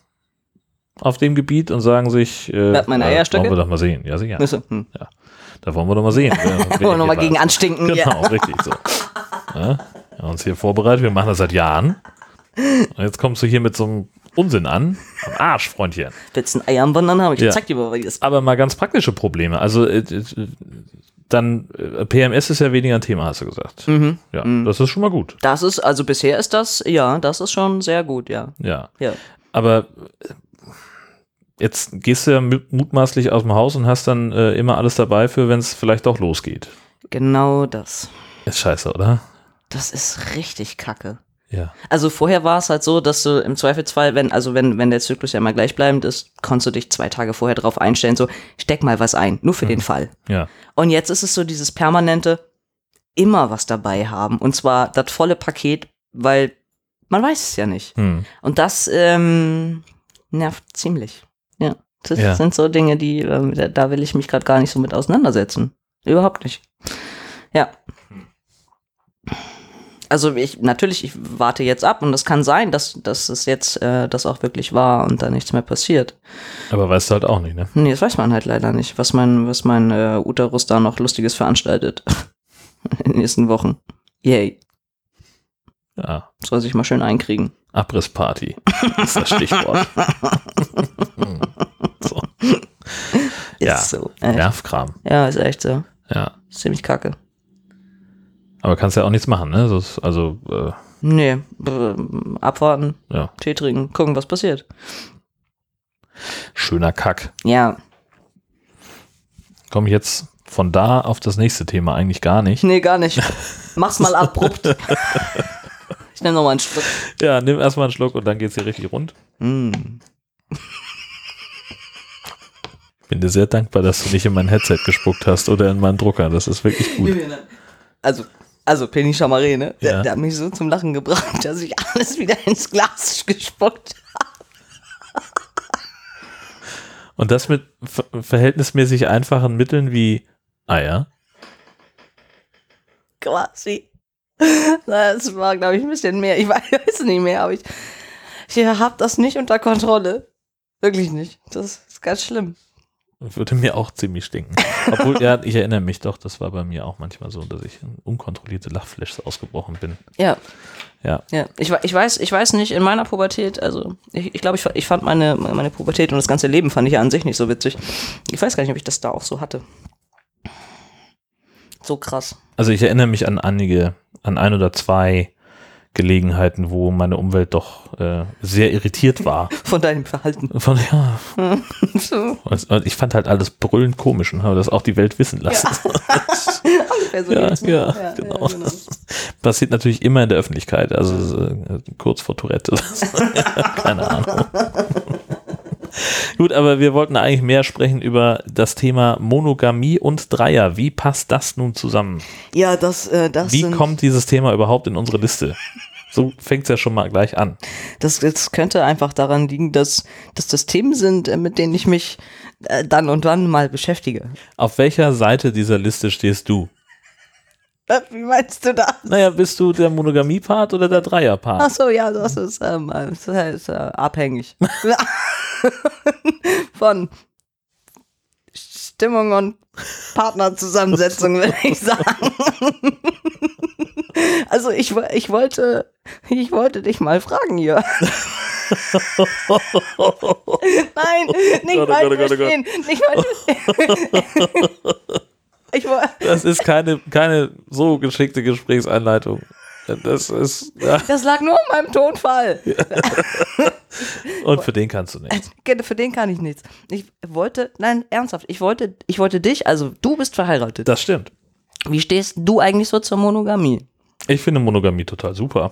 auf dem Gebiet und sagen sich, äh,
Ja, meine
äh,
Eierstöcke?
wollen wir doch mal sehen. Ja, sicher.
Hm.
Da wollen wir doch mal sehen.
Wollen wir
was.
gegen anstinken.
Genau,
Ja.
richtig so. Ja, wir haben uns hier vorbereitet, wir machen das seit Jahren. Und jetzt kommst du hier mit so einem Unsinn an. Am Arsch, Freundchen.
Willst du ein Ei am Wandern haben? Ich
Ja.
zeig dir mal, wie das
Aber mal ganz praktische Probleme. Also äh, äh, dann äh, PMS ist ja weniger ein Thema, hast du gesagt.
Mhm.
Ja, das ist schon mal gut.
Das ist, also bisher ist das, ja, das ist schon sehr gut, ja.
Ja.
Ja.
Aber jetzt gehst du ja mu- mutmaßlich aus dem Haus und hast dann äh, immer alles dabei für, wenn es vielleicht doch losgeht.
Genau das.
Ist scheiße, oder?
Das ist richtig kacke.
Ja.
Also vorher war es halt so, dass du im Zweifelsfall, wenn, also wenn, wenn der Zyklus ja immer gleichbleibend ist, konntest du dich zwei Tage vorher drauf einstellen, so, steck mal was ein, nur für den Fall.
Ja.
Und jetzt ist es so dieses permanente, immer was dabei haben. Und zwar das volle Paket, weil man weiß es ja nicht.
Hm.
Und das ähm, nervt ziemlich. Ja. Das
Ja.
sind so Dinge, die, ähm, da, da will ich mich gerade gar nicht so mit auseinandersetzen. Überhaupt nicht. Ja. Also ich, natürlich, ich warte jetzt ab und es kann sein, dass, dass es jetzt äh, das auch wirklich war und da nichts mehr passiert.
Aber weißt du halt auch nicht, ne?
Nee, das weiß man halt leider nicht, was mein, was mein äh, Uterus da noch Lustiges veranstaltet. In den nächsten Wochen. Yay.
Ja.
Soll sich mal schön einkriegen.
Abrissparty ist das Stichwort. So.
Ist
Ja.
so. Echt.
Nervkram.
Ja, ist echt so.
Ja.
Ist ziemlich kacke.
Aber kannst ja auch nichts machen, ne? Ist, also, äh,
Nee, abwarten,
ja,
Tee trinken, gucken, was passiert.
schöner Kack.
Ja,
Komme ich jetzt von da auf das nächste Thema eigentlich gar nicht.
nee, gar nicht. Mach's mal abrupt. ich nehme nochmal einen Schluck.
Ja, nimm erstmal einen Schluck und dann geht's hier richtig rund.
Mm.
Bin dir sehr dankbar, dass du nicht in mein Headset gespuckt hast oder in meinen Drucker. Das ist wirklich gut.
Also, also Penny Chamaré, ne? Der,
Ja.
der hat mich so zum Lachen gebracht, dass ich alles wieder ins Glas gespuckt
Und das mit ver verhältnismäßig einfachen Mitteln wie Eier.
quasi. Das war, glaube ich, ein bisschen mehr. Ich weiß es nicht mehr, aber ich, ich habe das nicht unter Kontrolle. Wirklich nicht. Das ist ganz schlimm.
Würde mir auch ziemlich stinken. Obwohl, ja, ich erinnere mich doch, das war bei mir auch manchmal so, dass ich in unkontrollierte Lachflashs ausgebrochen bin.
Ja,
Ja.
ja. Ich, ich weiß, ich weiß nicht, in meiner Pubertät, also ich, ich glaube, ich, ich fand meine, meine Pubertät und das ganze Leben fand ich ja an sich nicht so witzig. Ich weiß gar nicht, ob ich das da auch so hatte. So krass.
Also ich erinnere mich an einige, an ein oder zwei Gelegenheiten, wo meine Umwelt doch äh, sehr irritiert war.
Von deinem Verhalten.
Von, ja,
so.
und ich fand halt alles brüllend komisch und habe das auch die Welt wissen lassen.
Ungefähr so
Ja,
geht's mir.
ja, genau. Passiert natürlich immer in der Öffentlichkeit, also äh, kurz vor Tourette. Keine Ahnung. Gut, aber wir wollten eigentlich mehr sprechen über das Thema Monogamie und Dreier. Wie passt das nun zusammen?
Ja, das, äh, das
Wie kommt dieses Thema überhaupt in unsere Liste? So fängt es ja schon mal gleich an.
das, das könnte einfach daran liegen, dass, dass das Themen sind, äh, mit denen ich mich äh, dann und wann mal beschäftige.
Auf welcher Seite dieser Liste stehst du?
Äh, Wie meinst du das?
Naja, bist du der Monogamie-Part oder der Dreier-Part?
Ach so, ja, das ist, ähm, das ist äh, abhängig von Stimmung und Partnerzusammensetzung, würde ich sagen. Also ich, ich wollte, ich wollte dich mal fragen, Jörg. Nein, nicht
Gott, oh
falsch
Gott, oh Gott, oh
verstehen. Nicht falsch. Ich.
Das ist keine, keine so geschickte Gesprächseinleitung. Das ist, ja.
Das lag nur an meinem Tonfall.
Und für den kannst du nicht.
Äh, Für den kann ich nichts. Ich wollte, nein, ernsthaft, ich wollte, ich wollte dich, also du bist verheiratet.
Das stimmt.
Wie stehst du eigentlich so zur Monogamie?
Ich finde Monogamie total super.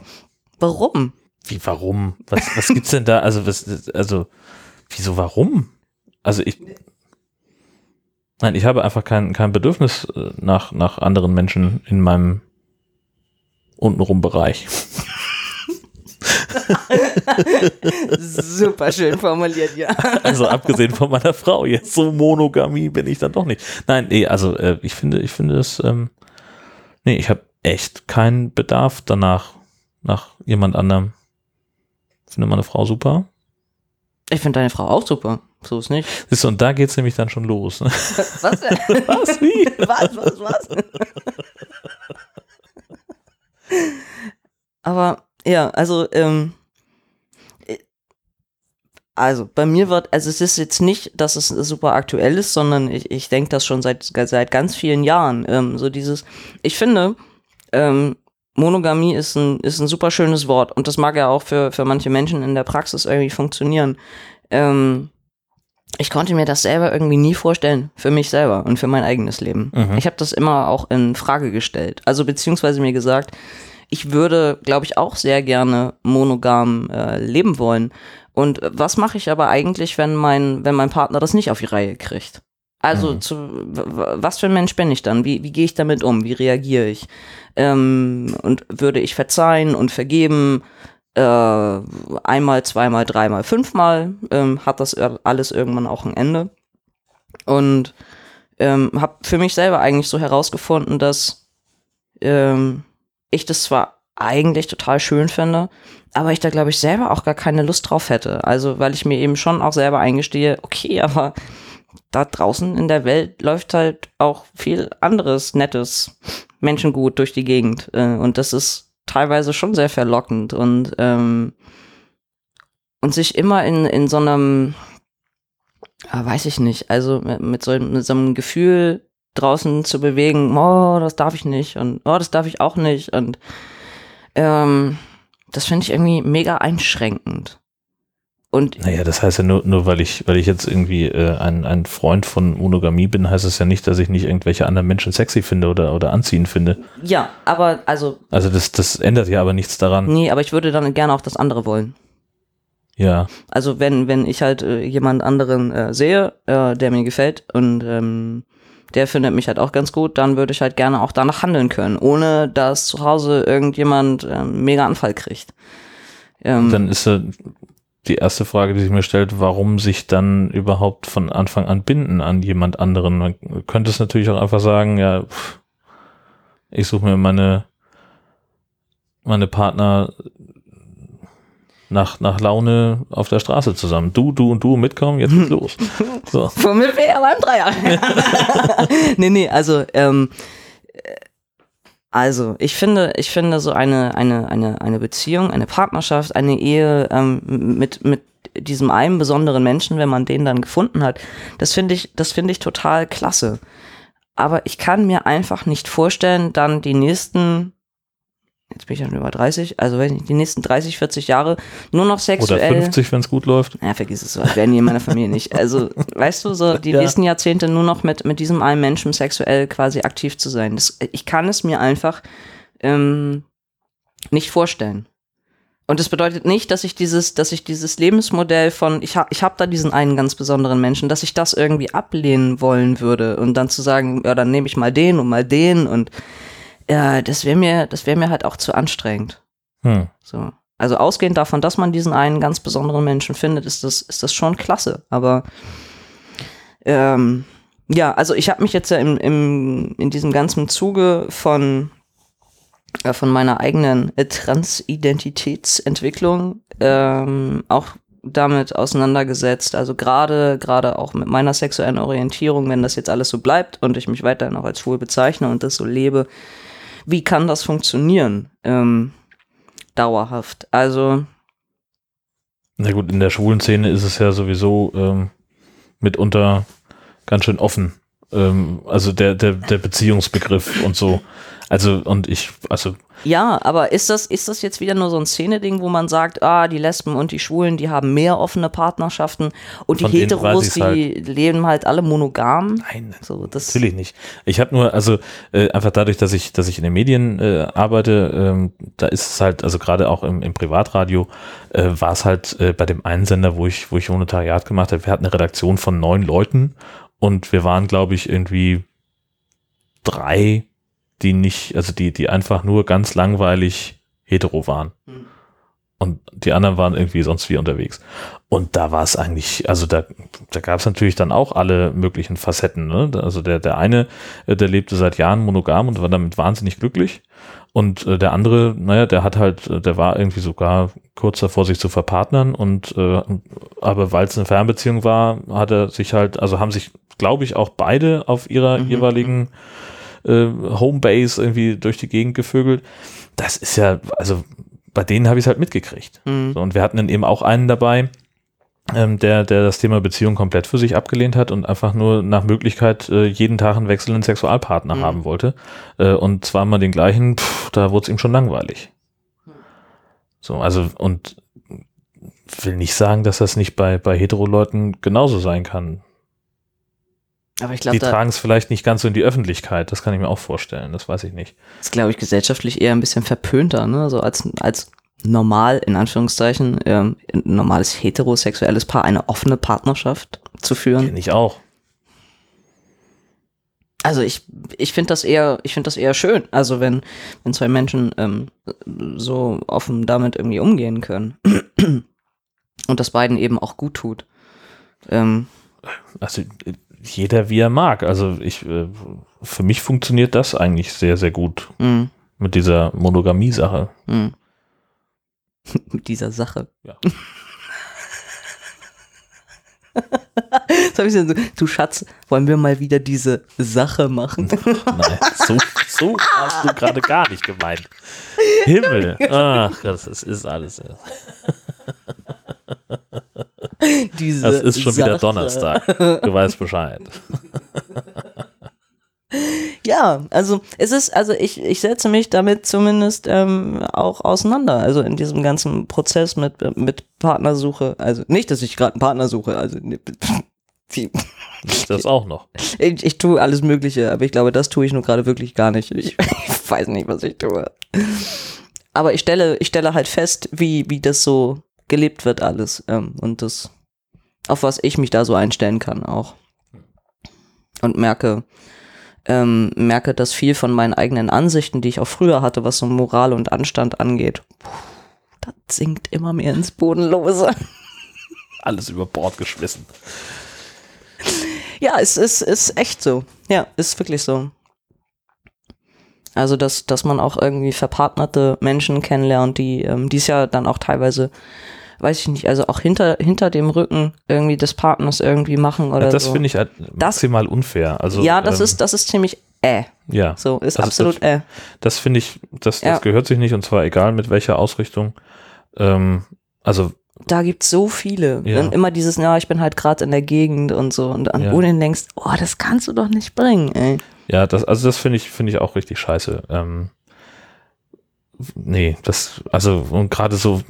Warum?
Wie, warum? Was, was gibt's denn da? Also, was, also, wieso, warum? Also, ich, nein, ich habe einfach kein, kein Bedürfnis äh, nach, nach anderen Menschen in meinem untenrum Bereich.
Super schön formuliert, ja.
Also, abgesehen von meiner Frau, jetzt so Monogamie bin ich dann doch nicht. Nein, nee, also, äh, ich finde, ich finde es, ähm, nee, ich habe echt keinen Bedarf danach, nach jemand anderem. Ich finde meine Frau super.
Ich finde deine Frau auch super. So ist nicht.
Siehst du, und da geht's nämlich dann schon los. Ne?
Was denn?
Was? Wie?
Was, was, was? Aber ja, also, ähm, äh, also bei mir wird, also es ist jetzt nicht, dass es super aktuell ist, sondern ich, ich denke das schon seit, seit ganz vielen Jahren. Ähm, so dieses, ich finde, ähm, Monogamie ist ein, ist ein super schönes Wort und das mag ja auch für, für manche Menschen in der Praxis irgendwie funktionieren. Ähm, ich konnte mir das selber irgendwie nie vorstellen, für mich selber und für mein eigenes Leben.
Mhm.
Ich habe das immer auch in Frage gestellt. Also beziehungsweise mir gesagt, ich würde, glaube ich, auch sehr gerne monogam äh, leben wollen. Und was mache ich aber eigentlich, wenn mein, wenn mein Partner das nicht auf die Reihe kriegt? Also,
Mhm.
zu, was für ein Mensch bin ich dann? Wie, wie gehe ich damit um? Wie reagiere ich? Ähm, und würde ich verzeihen und vergeben? Äh, einmal, zweimal, dreimal, fünfmal ähm, hat das alles irgendwann auch ein Ende. Und ähm, habe für mich selber eigentlich so herausgefunden, dass ähm, ich das zwar eigentlich total schön finde, aber ich da glaube ich selber auch gar keine Lust drauf hätte. Also weil ich mir eben schon auch selber eingestehe, okay, aber da draußen in der Welt läuft halt auch viel anderes nettes Menschengut durch die Gegend äh, und das ist teilweise schon sehr verlockend und ähm, und sich immer in in so einem ah, weiß ich nicht, also mit, so, mit so einem Gefühl draußen zu bewegen, oh, das darf ich nicht und oh, das darf ich auch nicht und ähm, das finde ich irgendwie mega einschränkend. Und
Naja, das heißt ja nur, nur weil ich, weil ich jetzt irgendwie äh, ein, ein Freund von Monogamie bin, heißt es ja nicht, dass ich nicht irgendwelche anderen Menschen sexy finde oder, oder anziehend finde.
ja, aber also,
Also das, das ändert ja aber nichts daran.
nee, aber ich würde dann gerne auch das andere wollen.
Ja.
Also wenn, wenn ich halt äh, jemand anderen äh, sehe, äh, der mir gefällt und ähm, der findet mich halt auch ganz gut, dann würde ich halt gerne auch danach handeln können, ohne dass zu Hause irgendjemand einen mega Anfall kriegt. Ähm,
Dann ist äh, die erste Frage, die sich mir stellt, warum sich dann überhaupt von Anfang an binden an jemand anderen? Man könnte es natürlich auch einfach sagen, ja, pff, ich suche mir meine, meine Partner nach, nach Laune auf der Straße zusammen. Du, du und du mitkommen, jetzt geht's los. So.
Womit wir ja beim Dreier. nee, nee, also, ähm, äh, also, ich finde, ich finde so eine, eine, eine, eine Beziehung, eine Partnerschaft, eine Ehe ähm, mit, mit diesem einen besonderen Menschen, wenn man den dann gefunden hat, das finde ich, das finde ich total klasse. Aber ich kann mir einfach nicht vorstellen, dann die nächsten jetzt bin ich ja schon über 30, also weiß nicht, die nächsten 30, 40 Jahre nur noch sexuell.
Oder 50, wenn es gut läuft.
Ja, vergiss es so, das werden die in meiner Familie nicht. Also, weißt du, so die
Ja.
nächsten Jahrzehnte nur noch mit, mit diesem einen Menschen sexuell quasi aktiv zu sein. Das, ich kann es mir einfach ähm, nicht vorstellen. Und das bedeutet nicht, dass ich dieses, dass ich dieses Lebensmodell von, ich habe ich hab da diesen einen ganz besonderen Menschen, dass ich das irgendwie ablehnen wollen würde und dann zu sagen, ja, dann nehme ich mal den und mal den und ja, das wäre mir, das wäre mir halt auch zu anstrengend.
Hm.
So. Also ausgehend davon, dass man diesen einen ganz besonderen Menschen findet, ist das, ist das schon klasse. Aber ähm, ja, also ich habe mich jetzt ja im, im, in diesem ganzen Zuge von, äh, von meiner eigenen äh, Transidentitätsentwicklung ähm, auch damit auseinandergesetzt. Also gerade gerade auch mit meiner sexuellen Orientierung, wenn das jetzt alles so bleibt und ich mich weiterhin auch als schwul bezeichne und das so lebe, wie kann das funktionieren? Ähm, dauerhaft. Also,
Na gut, in der schwulen Szene ist es ja sowieso ähm, mitunter ganz schön offen. Ähm, also der, der, der Beziehungsbegriff und so. Also, und ich, also,
ja, aber ist das, ist das jetzt wieder nur so ein Szene-Ding, wo man sagt, ah, die Lesben und die Schwulen, die haben mehr offene Partnerschaften und die Heteros,
ich's
die leben halt alle monogam?
nein,
So, das,
Natürlich nicht. Ich habe nur, also äh, einfach dadurch, dass ich, dass ich in den Medien äh, arbeite, ähm, da ist es halt, also gerade auch im, im Privatradio, äh, war es halt äh, bei dem einen Sender, wo ich, wo ich Volontariat gemacht habe, wir hatten eine Redaktion von neun Leuten und wir waren, glaube ich, irgendwie drei, die nicht, also die, die einfach nur ganz langweilig hetero waren.
Hm.
Und die anderen waren irgendwie sonst wie unterwegs. Und da war es eigentlich, also da, da gab es natürlich dann auch alle möglichen Facetten. Ne? Also der, der eine, äh, der lebte seit Jahren monogam und war damit wahnsinnig glücklich. Und äh, der andere, naja, der hat halt, äh, der war irgendwie sogar kurz davor, sich zu verpartnern. Und äh, aber weil es eine Fernbeziehung war, hat er sich halt, also haben sich, glaube ich, auch beide auf ihrer
Mhm,
jeweiligen äh, Homebase irgendwie durch die Gegend gevögelt. Das ist ja, also bei denen habe ich es halt mitgekriegt.
Hm.
So, und wir hatten dann eben auch einen dabei, ähm, der, der das Thema Beziehung komplett für sich abgelehnt hat und einfach nur nach Möglichkeit äh, jeden Tag einen wechselnden Sexualpartner
Mhm.
haben wollte. Äh, und zwar mal den gleichen, pff, da wurde es ihm schon langweilig. So, also, und will nicht sagen, dass das nicht bei, bei Hetero-Leuten genauso sein kann.
Aber ich
Die
glaube, da
tragen es vielleicht nicht ganz so in die Öffentlichkeit, das kann ich mir auch vorstellen, das weiß ich nicht.
ist, glaube ich, gesellschaftlich eher ein bisschen verpönter, ne? So als, als normal, in Anführungszeichen, ähm, ein normales heterosexuelles Paar eine offene Partnerschaft zu führen.
Kenn ich auch.
Also ich, ich finde das eher, ich finde das eher schön. Also wenn, wenn zwei Menschen ähm, so offen damit irgendwie umgehen können. Und das beiden eben auch gut tut. Ähm,
Also äh, jeder wie er mag. Also ich, äh, für mich funktioniert das eigentlich sehr, sehr gut
mh,
mit dieser Monogamie-Sache.
mh. Mit dieser Sache.
Ja.
So, du Schatz, wollen wir mal wieder diese Sache machen?
Nein, so, so hast du gerade gar nicht gemeint. Himmel. Ach, das ist, ist alles.
diese
Das ist schon wieder
Sache.
Donnerstag. Du weißt Bescheid.
Ja, also es ist, also ich, ich setze mich damit zumindest ähm, auch auseinander. Also in diesem ganzen Prozess mit, mit Partnersuche. Also nicht, dass ich gerade einen Partner suche. Also die,
Das auch noch.
ich, ich tue alles Mögliche, aber ich glaube, das tue ich nur gerade wirklich gar nicht. Ich, ich weiß nicht, was ich tue. Aber ich stelle, ich stelle halt fest, wie, wie das so gelebt wird alles. Ähm, und das, auf was ich mich da so einstellen kann auch. Und merke, ähm, merke, dass viel von meinen eigenen Ansichten, die ich auch früher hatte, was so Moral und Anstand angeht, puh, das sinkt immer mehr ins Bodenlose.
Alles über Bord geschmissen.
Ja, es ist, ist echt so. Ja, ist wirklich so. Also, dass, dass man auch irgendwie verpartnerte Menschen kennenlernt, die, ähm, die es ja dann auch teilweise weiß ich nicht, also auch hinter, hinter dem Rücken irgendwie des Partners irgendwie machen oder
Ja, das
so.
finde ich halt maximal unfair. Also,
ja, das
ähm,
ist, das ist ziemlich äh.
ja,
So, ist
Das-
absolut äh.
das finde ich, das, das
Ja.
gehört sich nicht und zwar egal mit welcher Ausrichtung. Ähm, also
Da gibt's so viele.
Ja.
Und immer dieses, ja, ich bin halt gerade in der Gegend und so. Und an
Ja.
denn denkst, oh, das kannst du doch nicht bringen, ey.
Ja, das, also das finde ich, finde ich auch richtig scheiße. Ähm, nee, das, also, und gerade so,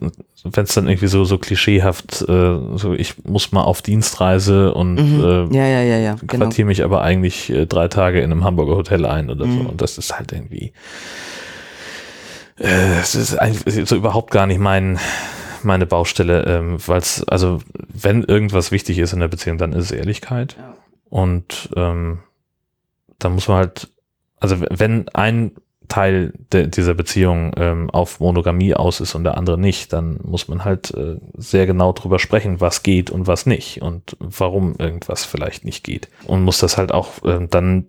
wenn es dann irgendwie so, so klischeehaft, äh, so, ich muss mal auf Dienstreise und
Mhm.
äh,
ja, ja, ja, ja. Genau.
quartiere mich aber eigentlich äh, drei Tage in einem Hamburger Hotel ein oder so.
Mhm.
Und das ist halt irgendwie, äh, es ist eigentlich so überhaupt gar nicht mein, meine Baustelle, ähm, weil es, also, wenn irgendwas wichtig ist in der Beziehung, dann ist es Ehrlichkeit.
Ja.
Und ähm, da muss man halt, also wenn ein Teil de, dieser Beziehung ähm, auf Monogamie aus ist und der andere nicht, dann muss man halt äh, sehr genau drüber sprechen, was geht und was nicht und warum irgendwas vielleicht nicht geht. Und muss das halt auch ähm, dann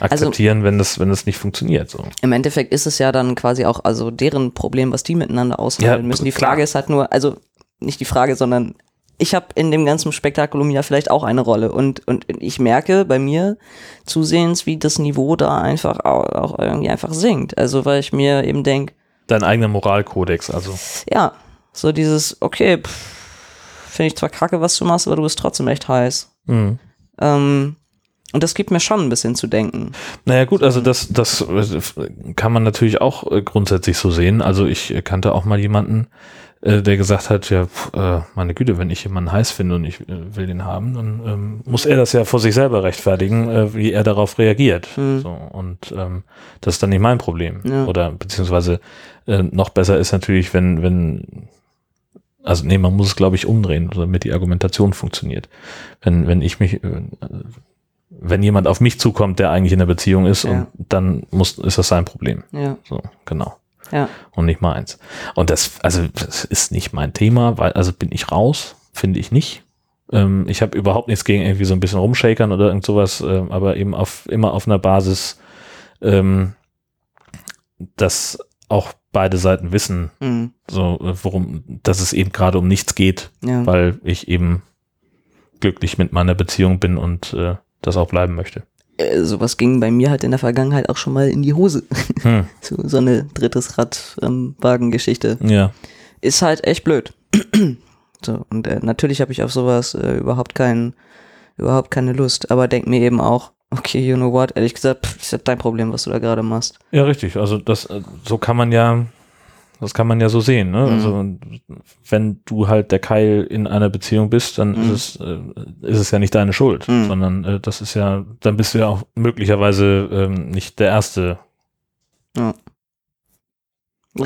akzeptieren, wenn das, wenn das nicht funktioniert. So.
Im Endeffekt ist es ja dann quasi auch also deren Problem, was die miteinander aushandeln
Ja,
müssen. Die
klar.
Frage ist halt nur, also nicht die Frage, sondern ich habe in dem ganzen Spektakulum ja vielleicht auch eine Rolle und und ich merke bei mir zusehends, wie das Niveau da einfach auch, irgendwie einfach sinkt. Also weil ich mir eben denk,
Dein eigener Moralkodex, also.
ja, so dieses, okay, finde ich zwar kacke, was du machst, aber du bist trotzdem echt heiß.
Mhm.
Ähm, und das gibt mir schon ein bisschen zu denken.
Naja gut, also das, das äh, kann man natürlich auch äh, grundsätzlich so sehen. Also ich kannte auch mal jemanden, äh, der gesagt hat, ja, pf, äh, meine Güte, wenn ich jemanden heiß finde und ich äh, will den haben, dann ähm, muss er das ja vor sich selber rechtfertigen, äh, wie er darauf reagiert.
Hm.
So, und ähm, das ist dann nicht mein Problem.
Ja.
Oder beziehungsweise äh, noch besser ist natürlich, wenn, wenn also nee, man muss es, glaube ich, umdrehen, damit die Argumentation funktioniert. Wenn, wenn ich mich, wenn jemand auf mich zukommt, der eigentlich in einer Beziehung ist,
Ja.
und dann muss, ist das sein Problem.
Ja,
So, genau.
Ja.
Und nicht meins. Und das, also, das ist nicht mein Thema, weil, also bin ich raus, finde ich nicht. Ähm, ich habe überhaupt nichts gegen irgendwie so ein bisschen rumshakern oder irgend sowas, ähm, aber eben auf, immer auf einer Basis, ähm, dass auch beide Seiten wissen,
Mhm.
so, äh, worum, dass es eben gerade um nichts geht,
ja.
weil ich eben glücklich mit meiner Beziehung bin und äh, das auch bleiben möchte.
Äh, sowas ging bei mir halt in der Vergangenheit auch schon mal in die Hose.
Hm.
so, so eine drittes Rad ähm.
Ja.
Ist halt echt blöd. so, und äh, natürlich habe ich auf sowas äh, überhaupt keinen, überhaupt keine Lust, aber denk mir eben auch, okay, you know what, ehrlich gesagt, pff, ist ja dein Problem, was du da gerade machst.
Ja, richtig. Also das, äh, so kann man ja, das kann man ja so sehen. Ne?
Mhm.
Also wenn du halt der Keil in einer Beziehung bist, dann
Mhm.
ist es, äh, ist es ja nicht deine Schuld,
Mhm.
sondern äh, das ist ja, dann bist du ja auch möglicherweise ähm, nicht der Erste.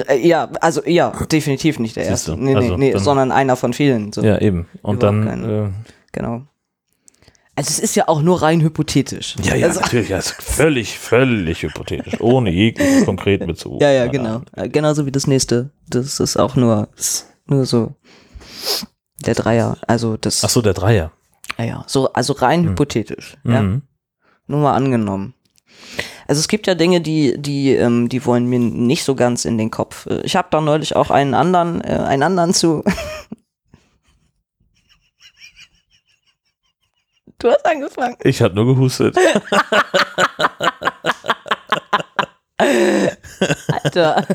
Äh, ja, also ja, definitiv nicht der
Siehst
erste.
du,
Nee, nee,
also
nee,
dann-
sondern einer von vielen. So.
Ja, eben. Und
Überhaupt
dann, äh,
Genau. Also es ist ja auch nur rein hypothetisch.
ja, ja,
also,
natürlich, ja, ist völlig, völlig hypothetisch, ohne jeglichen konkreten Bezug.
Ja, ja, genau. Äh, Genauso wie das nächste. Das ist auch nur, nur so der Dreier. Also das,
Ach so, der Dreier.
ja, ja, so, also rein
Hm.
hypothetisch. Ja,
Mhm.
nur mal angenommen. Also es gibt ja Dinge, die, die, ähm, die wollen mir nicht so ganz in den Kopf. Äh, Ich habe da neulich auch einen anderen, äh, einen anderen zu. Du hast angefangen.
Ich hatte nur gehustet.
Alter.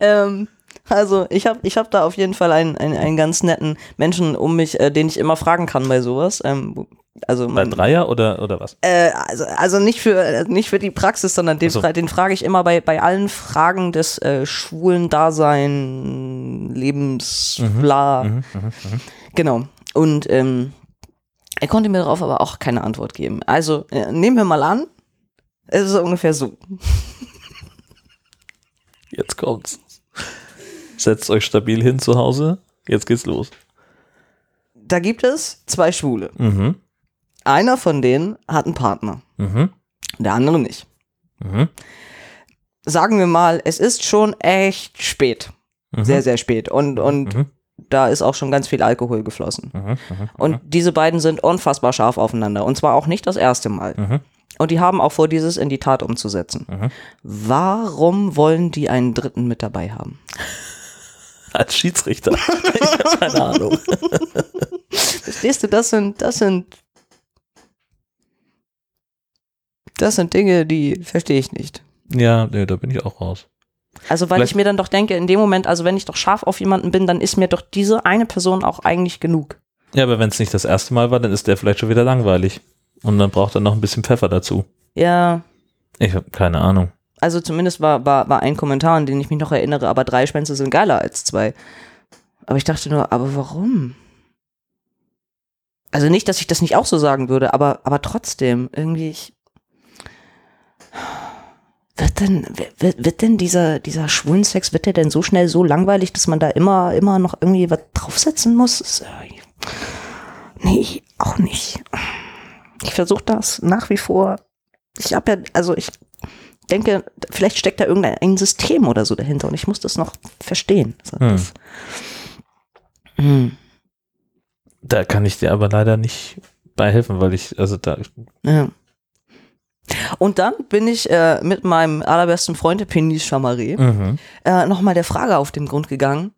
ähm, also ich habe ich hab da auf jeden Fall einen, einen, einen ganz netten Menschen um mich, äh, den ich immer fragen kann bei sowas. Ähm, also
Bei
man,
Dreier oder, oder was?
äh, also, also nicht für äh, nicht für die Praxis, sondern den,
so.
den frage ich immer bei, bei allen Fragen des äh, schwulen Dasein, Lebens, bla.
Mhm, mhm, mhm.
Genau. Und ähm, er konnte mir darauf aber auch keine Antwort geben. Also äh, nehmen wir mal an, es ist ungefähr so.
Jetzt kommt's. Setzt euch stabil hin zu Hause. Jetzt geht's los.
Da gibt es zwei Schwule.
Mhm.
Einer von denen hat einen Partner,
Mhm.
der andere nicht.
Mhm.
Sagen wir mal, es ist schon echt spät.
Mhm.
Sehr, sehr spät. Und, und
Mhm.
Da ist auch schon ganz viel Alkohol geflossen.
Mhm. Mhm.
Und diese beiden sind unfassbar scharf aufeinander. Und zwar auch nicht das erste Mal.
Mhm.
Und die haben auch vor, dieses in die Tat umzusetzen.
Mhm.
Warum wollen die einen Dritten mit dabei haben?
Als Schiedsrichter. keine Ahnung.
Verstehst du, das sind, das sind, das sind Dinge, die verstehe ich nicht.
Ja, nee, da bin ich auch raus.
Also, weil
Vielleicht-
ich mir dann doch denke, in dem Moment, also wenn ich doch scharf auf jemanden bin, dann ist mir doch diese eine Person auch eigentlich genug.
Ja, aber wenn es nicht das erste Mal war, dann ist der vielleicht schon wieder langweilig. Und dann braucht er noch ein bisschen Pfeffer dazu.
Ja,
Ich habe keine Ahnung.
also zumindest war, war, war ein Kommentar, an den ich mich noch erinnere, aber drei Schwänze sind geiler als zwei. Aber ich dachte nur, aber warum? Also nicht, dass ich das nicht auch so sagen würde, aber, aber trotzdem, irgendwie, ich. Wird denn, wird, wird denn dieser, dieser schwulen Sex, wird der denn so schnell so langweilig, dass man da immer, immer noch irgendwie was draufsetzen muss? Nee, auch nicht. Ich versuche das nach wie vor. Ich habe ja, also ich denke, vielleicht steckt da irgendein ein System oder so dahinter und ich muss das noch verstehen. So,
Hm.
das- Hm,
Da kann ich dir aber leider nicht bei helfen, weil ich, also da,
ja. Und dann bin ich äh, mit meinem allerbesten Freund, Penis Chamaré,
mhm.
äh, nochmal der Frage auf den Grund gegangen,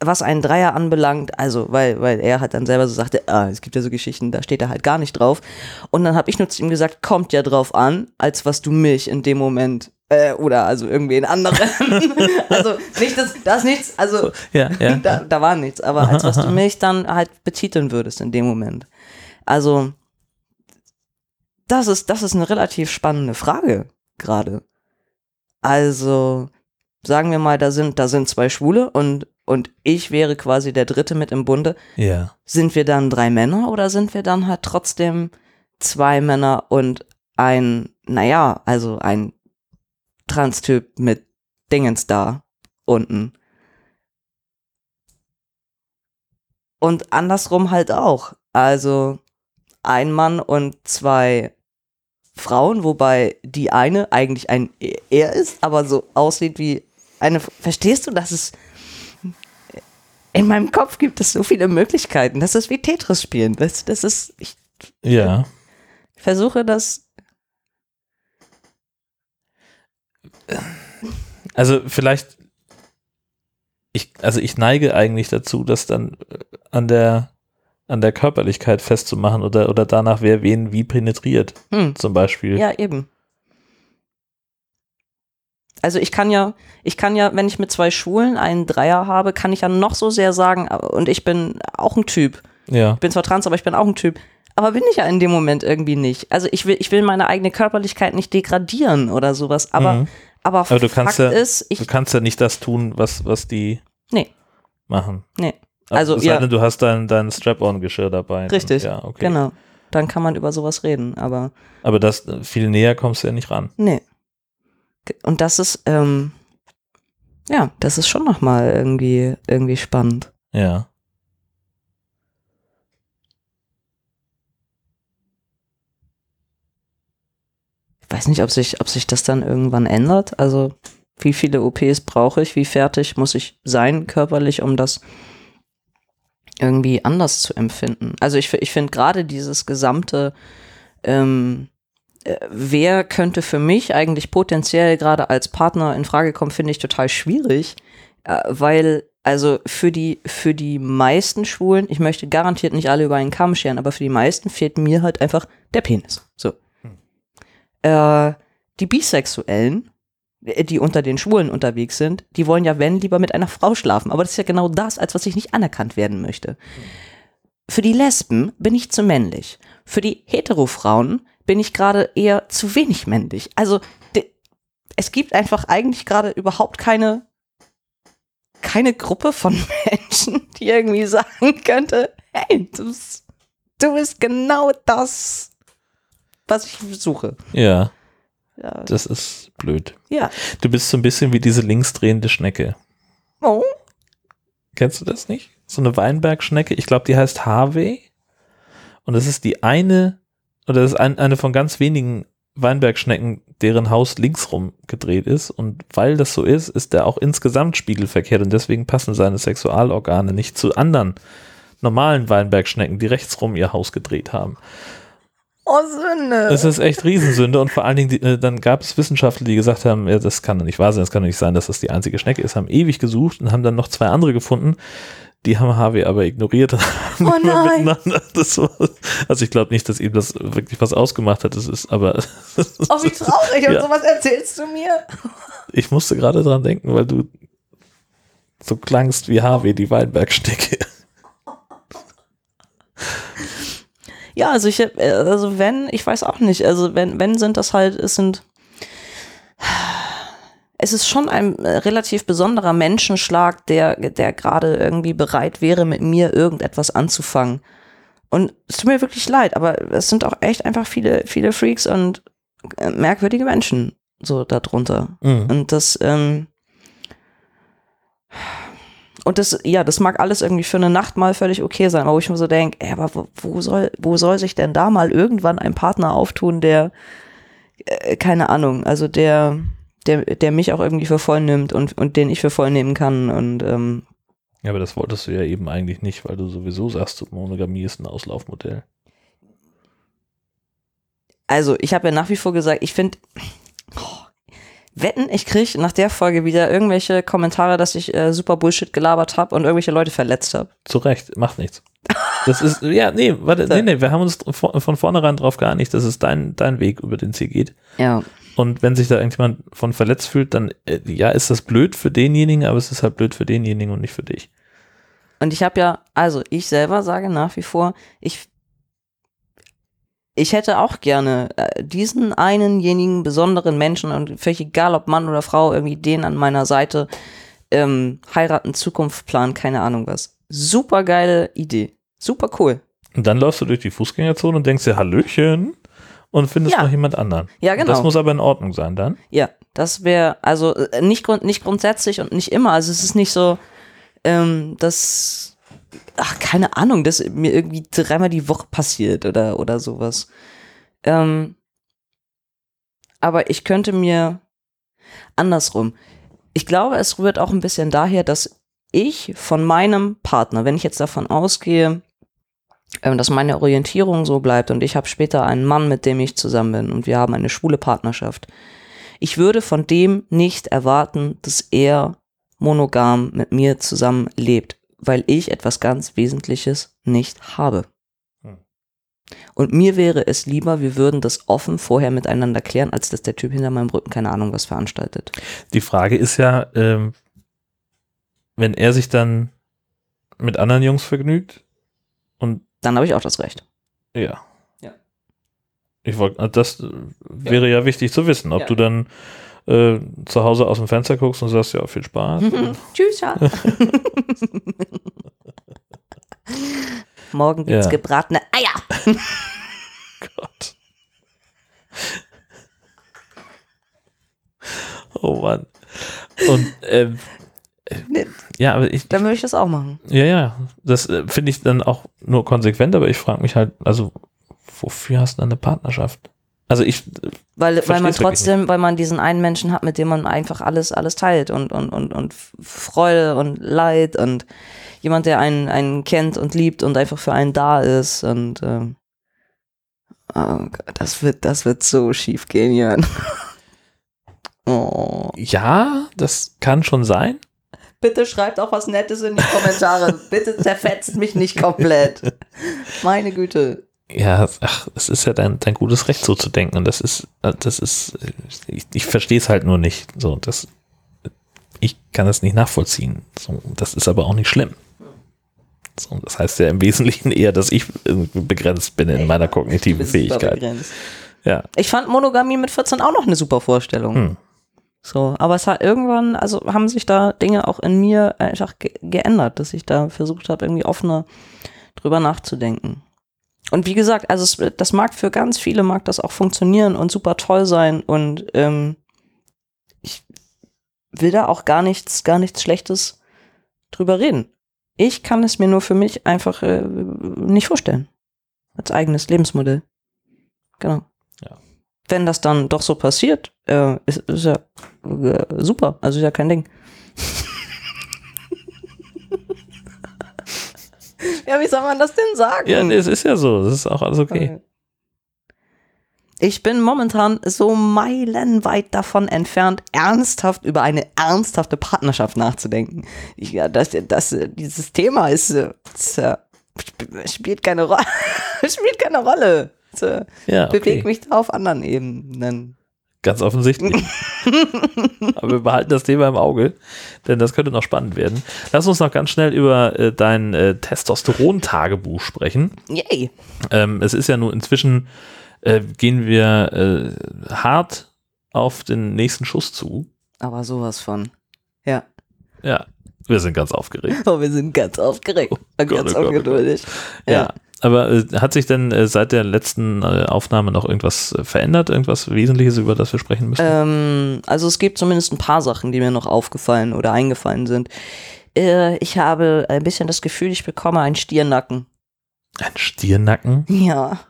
was einen Dreier anbelangt, also weil, weil er halt dann selber so sagte, ah, es gibt ja so Geschichten, da steht er halt gar nicht drauf. Und dann habe ich nur zu ihm gesagt, kommt ja drauf an, als was du mich in dem Moment äh, oder also irgendwie in anderen. also nicht das, da ist nichts, also
ja, ja.
da, da war nichts, aber als was du mich dann halt betiteln würdest in dem Moment. Also das ist, das ist eine relativ spannende Frage gerade. Also sagen wir mal, da sind, da sind zwei Schwule und, und ich wäre quasi der Dritte mit im Bunde.
ja.
Sind wir dann drei Männer oder sind wir dann halt trotzdem zwei Männer und ein, naja, also ein Transtyp mit Dingens da unten? Und andersrum halt auch. Also ein Mann und zwei Frauen, wobei die eine eigentlich ein er ist, aber so aussieht wie eine. Verstehst du, dass es in meinem Kopf gibt es so viele Möglichkeiten. Das ist wie Tetris spielen. Das, das ist, ich
Ja.
versuche das.
Also vielleicht, ich, also ich neige eigentlich dazu, das dann äh, an der, an der Körperlichkeit festzumachen oder, oder danach, wer wen wie penetriert,
Hm,
zum Beispiel.
ja, eben. Also ich kann ja, ich kann ja, wenn ich mit zwei Schwulen einen Dreier habe, kann ich ja noch so sehr sagen, und ich bin auch ein Typ.
Ja.
Ich bin zwar trans, aber ich bin auch ein Typ. Aber bin ich ja in dem Moment irgendwie nicht. Also ich will, ich will meine eigene Körperlichkeit nicht degradieren oder sowas. Aber,
Mhm.
aber,
Aber du kannst
Fakt
ja-
ist, ich,
Du kannst ja nicht das tun, was, was die
Nee.
machen.
nee, Also,
sei
ja.
denn, du hast dein, dein Strap-on-Geschirr dabei.
Richtig,
Ja, okay.
genau. Dann kann man über sowas reden, aber
Aber das, viel näher kommst du ja nicht ran.
nee. Und das ist, ähm, ja, das ist schon nochmal irgendwie, irgendwie spannend.
Ja.
Ich weiß nicht, ob sich, ob sich das dann irgendwann ändert. Also, wie viele OPs brauche ich? Wie fertig muss ich sein körperlich, um das irgendwie anders zu empfinden? Also, ich, ich finde gerade dieses gesamte, ähm, äh, wer könnte für mich eigentlich potenziell gerade als Partner in Frage kommen, finde ich total schwierig, äh, weil also für die für die meisten Schwulen, ich möchte garantiert nicht alle über einen Kamm scheren, aber für die meisten fehlt mir halt einfach der Penis. So. Äh, die Bisexuellen, die unter den Schwulen unterwegs sind, die wollen ja, wenn, lieber mit einer Frau schlafen. Aber das ist ja genau das, als was ich nicht anerkannt werden möchte. Für die Lesben bin ich zu männlich. Für die Hetero-Frauen bin ich gerade eher zu wenig männlich. Also es gibt einfach eigentlich gerade überhaupt keine keine Gruppe von Menschen, die irgendwie sagen könnte, hey, du bist, du bist genau das, was ich suche.
Ja,
Ja,
das ist blöd.
ja.
Du bist so ein bisschen wie diese linksdrehende Schnecke.
Oh,
Kennst du das nicht? So eine Weinbergschnecke. Ich glaube, die heißt Harvey. Und das ist die eine, oder das ist ein, eine von ganz wenigen Weinbergschnecken, deren Haus linksrum gedreht ist. Und weil das so ist, ist der auch insgesamt spiegelverkehrt. Und deswegen passen seine Sexualorgane nicht zu anderen normalen Weinbergschnecken, die rechtsrum ihr Haus gedreht haben.
Oh, Sünde.
Es ist echt Riesensünde und vor allen Dingen, die, äh, dann gab es Wissenschaftler, die gesagt haben, ja, das kann doch nicht wahr sein, das kann doch nicht sein, dass das die einzige Schnecke ist, haben ewig gesucht und haben dann noch zwei andere gefunden. Die haben Harvey aber ignoriert. und haben
Oh nein.
miteinander Das war, also ich glaube nicht, dass ihm das wirklich was ausgemacht hat. Das ist aber,
Oh, wie traurig. Und
Ja.
sowas erzählst du mir?
ich musste gerade dran denken, weil du so klangst wie Harvey, die Weinbergschnecke.
Ja, also ich, äh, also wenn, ich weiß auch nicht, also wenn, wenn sind das halt, es sind, es ist schon ein äh, relativ besonderer Menschenschlag, der, der gerade irgendwie bereit wäre, mit mir irgendetwas anzufangen. Und es tut mir wirklich leid, aber es sind auch echt einfach viele, viele Freaks und äh, merkwürdige Menschen so darunter.
Mhm.
Und das, ähm, und das, ja, das mag alles irgendwie für eine Nacht mal völlig okay sein, aber wo ich mir so denke, ey, aber wo, wo soll, wo soll sich denn da mal irgendwann ein Partner auftun, der, äh, keine Ahnung, also der, der, der mich auch irgendwie für voll nimmt und, und den ich für voll nehmen kann und, ähm,
Ja, aber das wolltest du ja eben eigentlich nicht, weil du sowieso sagst, Monogamie ist ein Auslaufmodell.
also ich habe ja nach wie vor gesagt, ich finde, wetten, ich kriege nach der Folge wieder irgendwelche Kommentare, dass ich äh, super Bullshit gelabert habe und irgendwelche Leute verletzt habe.
Zu Recht, macht nichts. Das ist, ja, nee, warte, nee, nee, wir haben uns von von vornherein drauf geeinigt, das ist dein, dein Weg, über den es hier geht.
Ja.
Und wenn sich da irgendjemand von verletzt fühlt, dann, äh, ja, ist das blöd für denjenigen, aber es ist halt blöd für denjenigen und nicht für dich.
Und ich habe ja, also ich selber sage nach wie vor, ich, ich hätte auch gerne äh, diesen einenjenigen besonderen Menschen und völlig egal ob Mann oder Frau, irgendwie den an meiner Seite, ähm, heiraten, Zukunft planen, keine Ahnung was. Super geile Idee. Super cool.
Und dann läufst du durch die Fußgängerzone und denkst dir Hallöchen und findest
Ja.
noch jemand anderen.
Ja,
Und
genau.
Das muss aber in Ordnung sein dann.
Ja, das wäre, also äh, nicht, grund, nicht grundsätzlich und nicht immer. Also es ist nicht so, ähm, dass, ach, keine Ahnung, dass mir irgendwie dreimal die Woche passiert oder, oder sowas. Ähm, aber ich könnte mir andersrum. Ich glaube, es rührt auch ein bisschen daher, dass ich von meinem Partner, wenn ich jetzt davon ausgehe, ähm, dass meine Orientierung so bleibt und ich habe später einen Mann, mit dem ich zusammen bin und wir haben eine schwule Partnerschaft, ich würde von dem nicht erwarten, dass er monogam mit mir zusammen lebt, weil ich etwas ganz Wesentliches nicht habe.
Hm.
Und mir wäre es lieber, wir würden das offen vorher miteinander klären, als dass der Typ hinter meinem Rücken keine Ahnung was veranstaltet.
Die Frage ist ja, ähm, wenn er sich dann mit anderen Jungs vergnügt und
Dann habe ich auch das Recht.
ja.
Ja.
Ich wollte, das wäre ja. wichtig zu wissen, ob
Ja.
du dann äh, zu Hause aus dem Fenster guckst und sagst, ja, viel Spaß.
Tschüss, Schatz. Morgen gibt's
Ja.
gebratene Eier.
Gott. Oh Mann. Und ähm,
Nee,
ja, aber ich,
Dann würde ich das auch machen.
ja, ja, das äh, finde ich dann auch nur konsequent, aber ich frage mich halt, also wofür hast du dann eine Partnerschaft? Also ich,
Weil, weil man trotzdem, weil man diesen einen Menschen hat, mit dem man einfach alles, alles teilt und, und, und, und Freude und Leid und jemand, der einen, einen kennt und liebt und einfach für einen da ist und ähm, oh Gott, das wird, das wird so schief gehen, Jan. Oh.
ja, das kann schon sein.
Bitte schreibt auch was Nettes in die Kommentare. Bitte zerfetzt mich nicht komplett. Meine Güte.
Ja, ach, es ist ja dein, dein gutes Recht, so zu denken. Und das ist, äh, das ist, äh, ich, ich verstehe es halt nur nicht. So, das, ich kann es nicht nachvollziehen. So, das ist aber auch nicht schlimm. So, das heißt ja im Wesentlichen eher, dass ich irgendwie begrenzt bin in meiner kognitiven Fähigkeit. Ja.
Ich fand Monogamie mit 14 auch noch eine super Vorstellung.
Hm.
So, aber es hat irgendwann, also haben sich da Dinge auch in mir einfach ge geändert, dass ich da versucht habe, irgendwie offener drüber nachzudenken. Und wie gesagt, also es, das mag für ganz viele mag das auch funktionieren und super toll sein und ähm, ich will da auch gar nichts, gar nichts Schlechtes drüber reden. Ich kann es mir nur für mich einfach äh, nicht vorstellen. Als eigenes Lebensmodell. Genau.
Ja.
Wenn das dann doch so passiert, äh, ist, ist ja äh, super. Also ist ja kein Ding. ja, wie soll man das denn sagen?
Ja, nee, es ist ja so. Das ist auch alles okay.
Ich bin momentan so meilenweit davon entfernt, ernsthaft über eine ernsthafte Partnerschaft nachzudenken. Ja, das, das, dieses Thema ist, äh, ist, sp- spielt keine Rolle. spielt keine Rolle. Es,
Ja, okay.
Bewegt mich da auf anderen Ebenen.
Ganz offensichtlich. Aber wir behalten das Thema im Auge, denn das könnte noch spannend werden. Lass uns noch ganz schnell über äh, dein äh, Testosteron-Tagebuch sprechen.
Yay.
Ähm, es ist ja nun inzwischen, äh, gehen wir äh, hart auf den nächsten Schuss zu.
Aber sowas von. Ja.
Ja, wir sind ganz aufgeregt.
Oh, wir sind ganz aufgeregt und
Gott,
ganz
oh Gott, oh
ungeduldig.
Ja. Aber äh, hat sich denn äh, seit der letzten äh, Aufnahme noch irgendwas äh, verändert? Irgendwas Wesentliches, über das wir sprechen müssen?
Ähm, also es gibt zumindest ein paar Sachen, die mir noch aufgefallen oder eingefallen sind. Äh, ich habe ein bisschen das Gefühl, ich bekomme einen Stiernacken.
Ein Stirnacken?
Ja.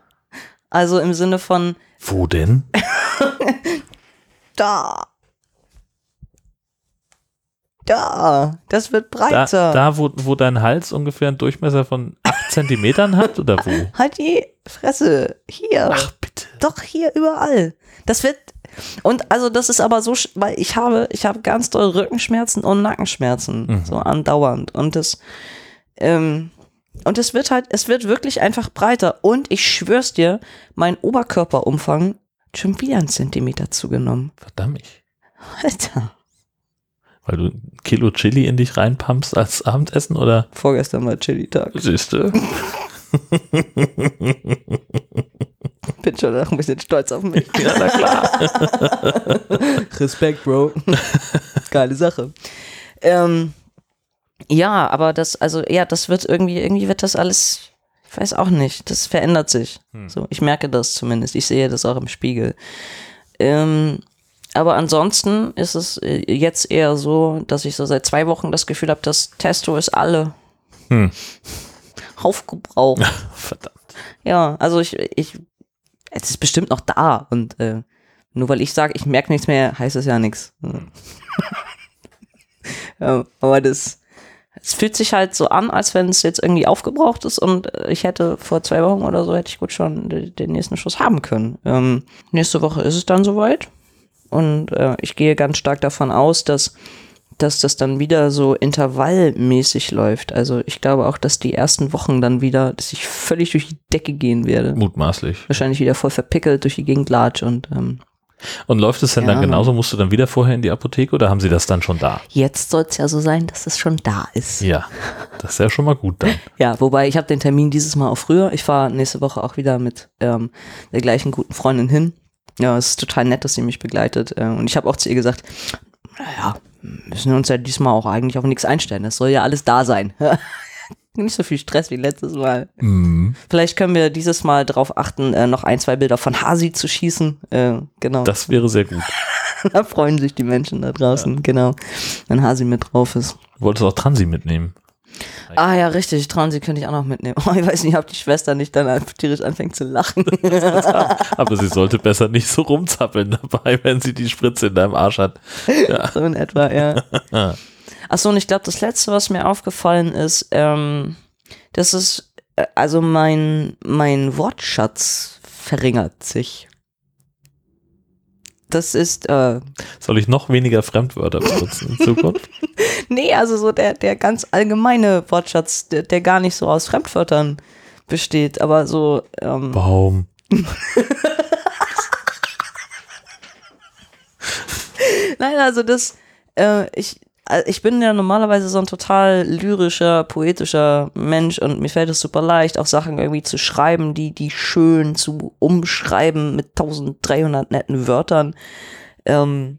Also im Sinne von
Wo denn?
da. Da. Das wird
Da,
breiter.
da wo, wo dein Hals ungefähr einen Durchmesser von 8 Zentimetern hat oder wo?
Halt die Fresse. Hier.
Ach, bitte.
Doch hier überall. Das wird und also das ist aber so, weil ich habe ich habe ganz doll Rückenschmerzen und Nackenschmerzen
Mhm.
so andauernd und das ähm, und es wird halt es wird wirklich einfach breiter und ich schwör's dir, mein Oberkörperumfang schon wieder einen Zentimeter zugenommen.
Verdammt.
Alter,
Weil du ein Kilo Chili in dich reinpumpst als Abendessen oder?
vorgestern war Chili-Tag.
Siehst du?
Bin schon auch ein bisschen stolz auf mich.
Ja, na klar.
Respekt, Bro. Geile Sache. Ähm, ja, aber das, also ja, das wird irgendwie, irgendwie wird das alles, ich weiß auch nicht, das verändert sich. So, ich merke das zumindest. Ich sehe das auch im Spiegel. Ähm, aber ansonsten ist es äh, jetzt eher so, dass ich so seit zwei Wochen das Gefühl habe, das Testo ist alle
Hm.
aufgebraucht.
Verdammt.
Ja, also ich, ich, es ist bestimmt noch da und äh, nur weil ich sage, ich merke nichts mehr, heißt es ja nichts. ja, aber das, es fühlt sich halt so an, als wenn es jetzt irgendwie aufgebraucht ist und äh, ich hätte vor zwei Wochen oder so hätte ich gut schon de- den nächsten Schuss haben können. Ähm, nächste Woche ist es dann soweit und äh, ich gehe ganz stark davon aus, dass dass das dann wieder so intervallmäßig läuft. Also ich glaube auch, dass die ersten Wochen dann wieder, dass ich völlig durch die Decke gehen werde.
Mutmaßlich.
Wahrscheinlich wieder voll verpickelt durch die Gegend latsch und ähm,
Und läuft es denn
Ja.
dann genauso? Musst du dann wieder vorher in die Apotheke oder haben sie das dann schon da?
jetzt soll es ja so sein, dass es schon da ist.
Ja, das ist ja schon mal gut dann.
Ja, wobei ich habe den Termin dieses Mal auch früher. Ich fahre nächste Woche auch wieder mit ähm, der gleichen guten Freundin hin. Ja, es ist total nett, dass sie mich begleitet. Äh, und ich habe auch zu ihr gesagt, naja, müssen wir uns ja diesmal auch eigentlich auf nichts einstellen. Das soll ja alles da sein. Nicht so viel Stress wie letztes Mal.
Mhm.
Vielleicht können wir dieses Mal darauf achten, äh, noch ein, zwei Bilder von Hasi zu schießen. Äh, genau.
Das wäre sehr gut.
da freuen sich die Menschen da draußen, genau. Wenn Hasi mit drauf ist.
Du wolltest auch Transi mitnehmen.
Ah ja, richtig, Transi könnte ich auch noch mitnehmen. Oh, ich weiß nicht, ob die Schwester nicht dann einfach tierisch anfängt zu lachen.
Aber sie sollte besser nicht so rumzappeln dabei, wenn sie die Spritze in deinem Arsch hat. Ja.
so in etwa, ja. Achso, und ich glaube, das Letzte, was mir aufgefallen ist, ähm, das ist, äh, also mein, mein Wortschatz verringert sich. Das ist, äh,
Soll ich noch weniger Fremdwörter benutzen in Zukunft?
nee, also so der, der ganz allgemeine Wortschatz, der, der gar nicht so aus Fremdwörtern besteht, aber so, ähm,
Baum.
Nein, also das, äh, ich, ich bin ja normalerweise so ein total lyrischer, poetischer Mensch und mir fällt es super leicht, auch Sachen irgendwie zu schreiben, die, die schön zu umschreiben mit 1300 netten Wörtern. Ähm,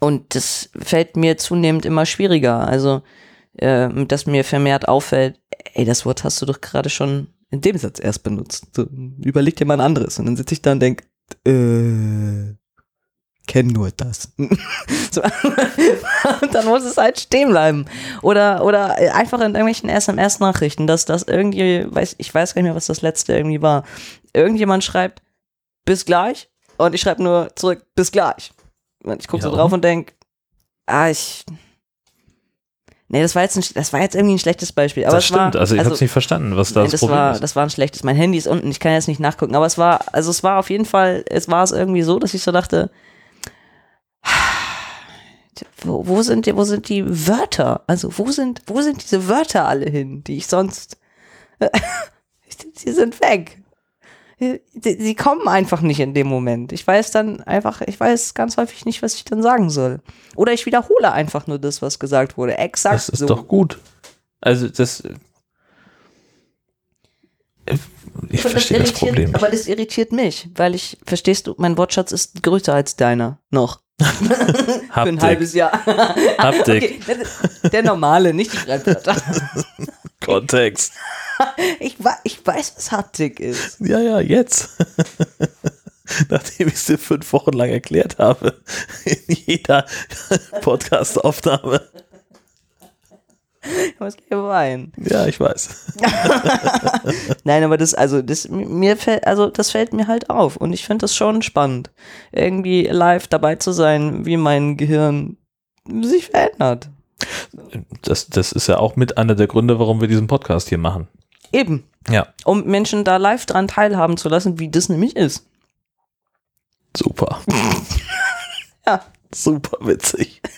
und das fällt mir zunehmend immer schwieriger. Also, äh, dass mir vermehrt auffällt, ey, das Wort hast du doch gerade schon in dem Satz erst benutzt. So, überleg dir mal ein anderes. Und dann sitze ich da und denk, äh, kenn nur das. so. dann muss es halt stehen bleiben. Oder, oder einfach in irgendwelchen SMS-Nachrichten, dass das irgendwie, weiß, ich weiß gar nicht mehr, was das letzte irgendwie war. Irgendjemand schreibt, bis gleich. Und ich schreibe nur zurück, bis gleich. Und ich gucke
Ja,
so drauf
und?
und denk, ah, ich. Nee, das war jetzt, ein, das war jetzt irgendwie ein schlechtes Beispiel. Aber
das
es
stimmt,
war,
also ich hab's nicht verstanden, was da
Nein,
das
das,
Problem
war,
ist.
das war ein schlechtes. Mein Handy ist unten, ich kann jetzt nicht nachgucken, aber es war, also es war auf jeden Fall, es war es irgendwie so, dass ich so dachte, wo, wo sind die, wo sind die Wörter? Also wo sind, wo sind diese Wörter alle hin, die ich sonst, sie sind weg. Sie, kommen einfach nicht in dem Moment. Ich weiß dann einfach, ich weiß ganz häufig nicht, was ich dann sagen soll. Oder ich wiederhole einfach nur das, was gesagt wurde. Exakt
Das ist
so.
doch gut. Also das. Ich
Aber
verstehe das,
irritiert-
Problem nicht.
Aber das irritiert mich, weil ich, verstehst du, mein Wortschatz ist größer als deiner. Noch. Für ein
Haptik.
halbes Jahr.
Haptik.
Okay, der- normale, nicht die Fremdwörter.
Kontext.
Ich, wa- ich weiß, was Haptik ist.
Ja, ja, jetzt. Nachdem ich es dir fünf Wochen lang erklärt habe. In jeder Podcast-Aufnahme.
Ich muss gleich weinen.
Ja, ich weiß.
Nein, aber das, also, das, mir fällt, also, das fällt mir halt auf. Und ich finde das schon spannend, irgendwie live dabei zu sein, wie mein Gehirn sich verändert.
Das, das ist ja auch mit einer der Gründe, warum wir diesen Podcast hier machen.
Eben.
Ja.
Um Menschen da live dran teilhaben zu lassen, wie das nämlich ist.
Super.
Ja.
Super witzig.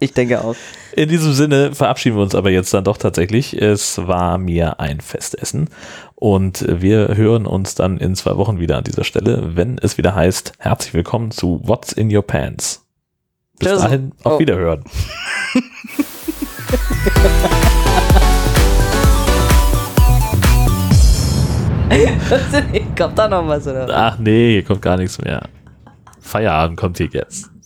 Ich denke auch.
In diesem Sinne verabschieden wir uns aber jetzt dann doch tatsächlich. Es war mir ein Festessen und wir hören uns dann in zwei Wochen wieder an dieser Stelle, wenn es wieder heißt, herzlich willkommen zu What's in Your Pants. Bis
Tschüss.
dahin, auf
Oh.
Wiederhören.
Kommt da noch was, oder?
Ach nee, hier kommt gar nichts mehr. Feierabend kommt hier jetzt.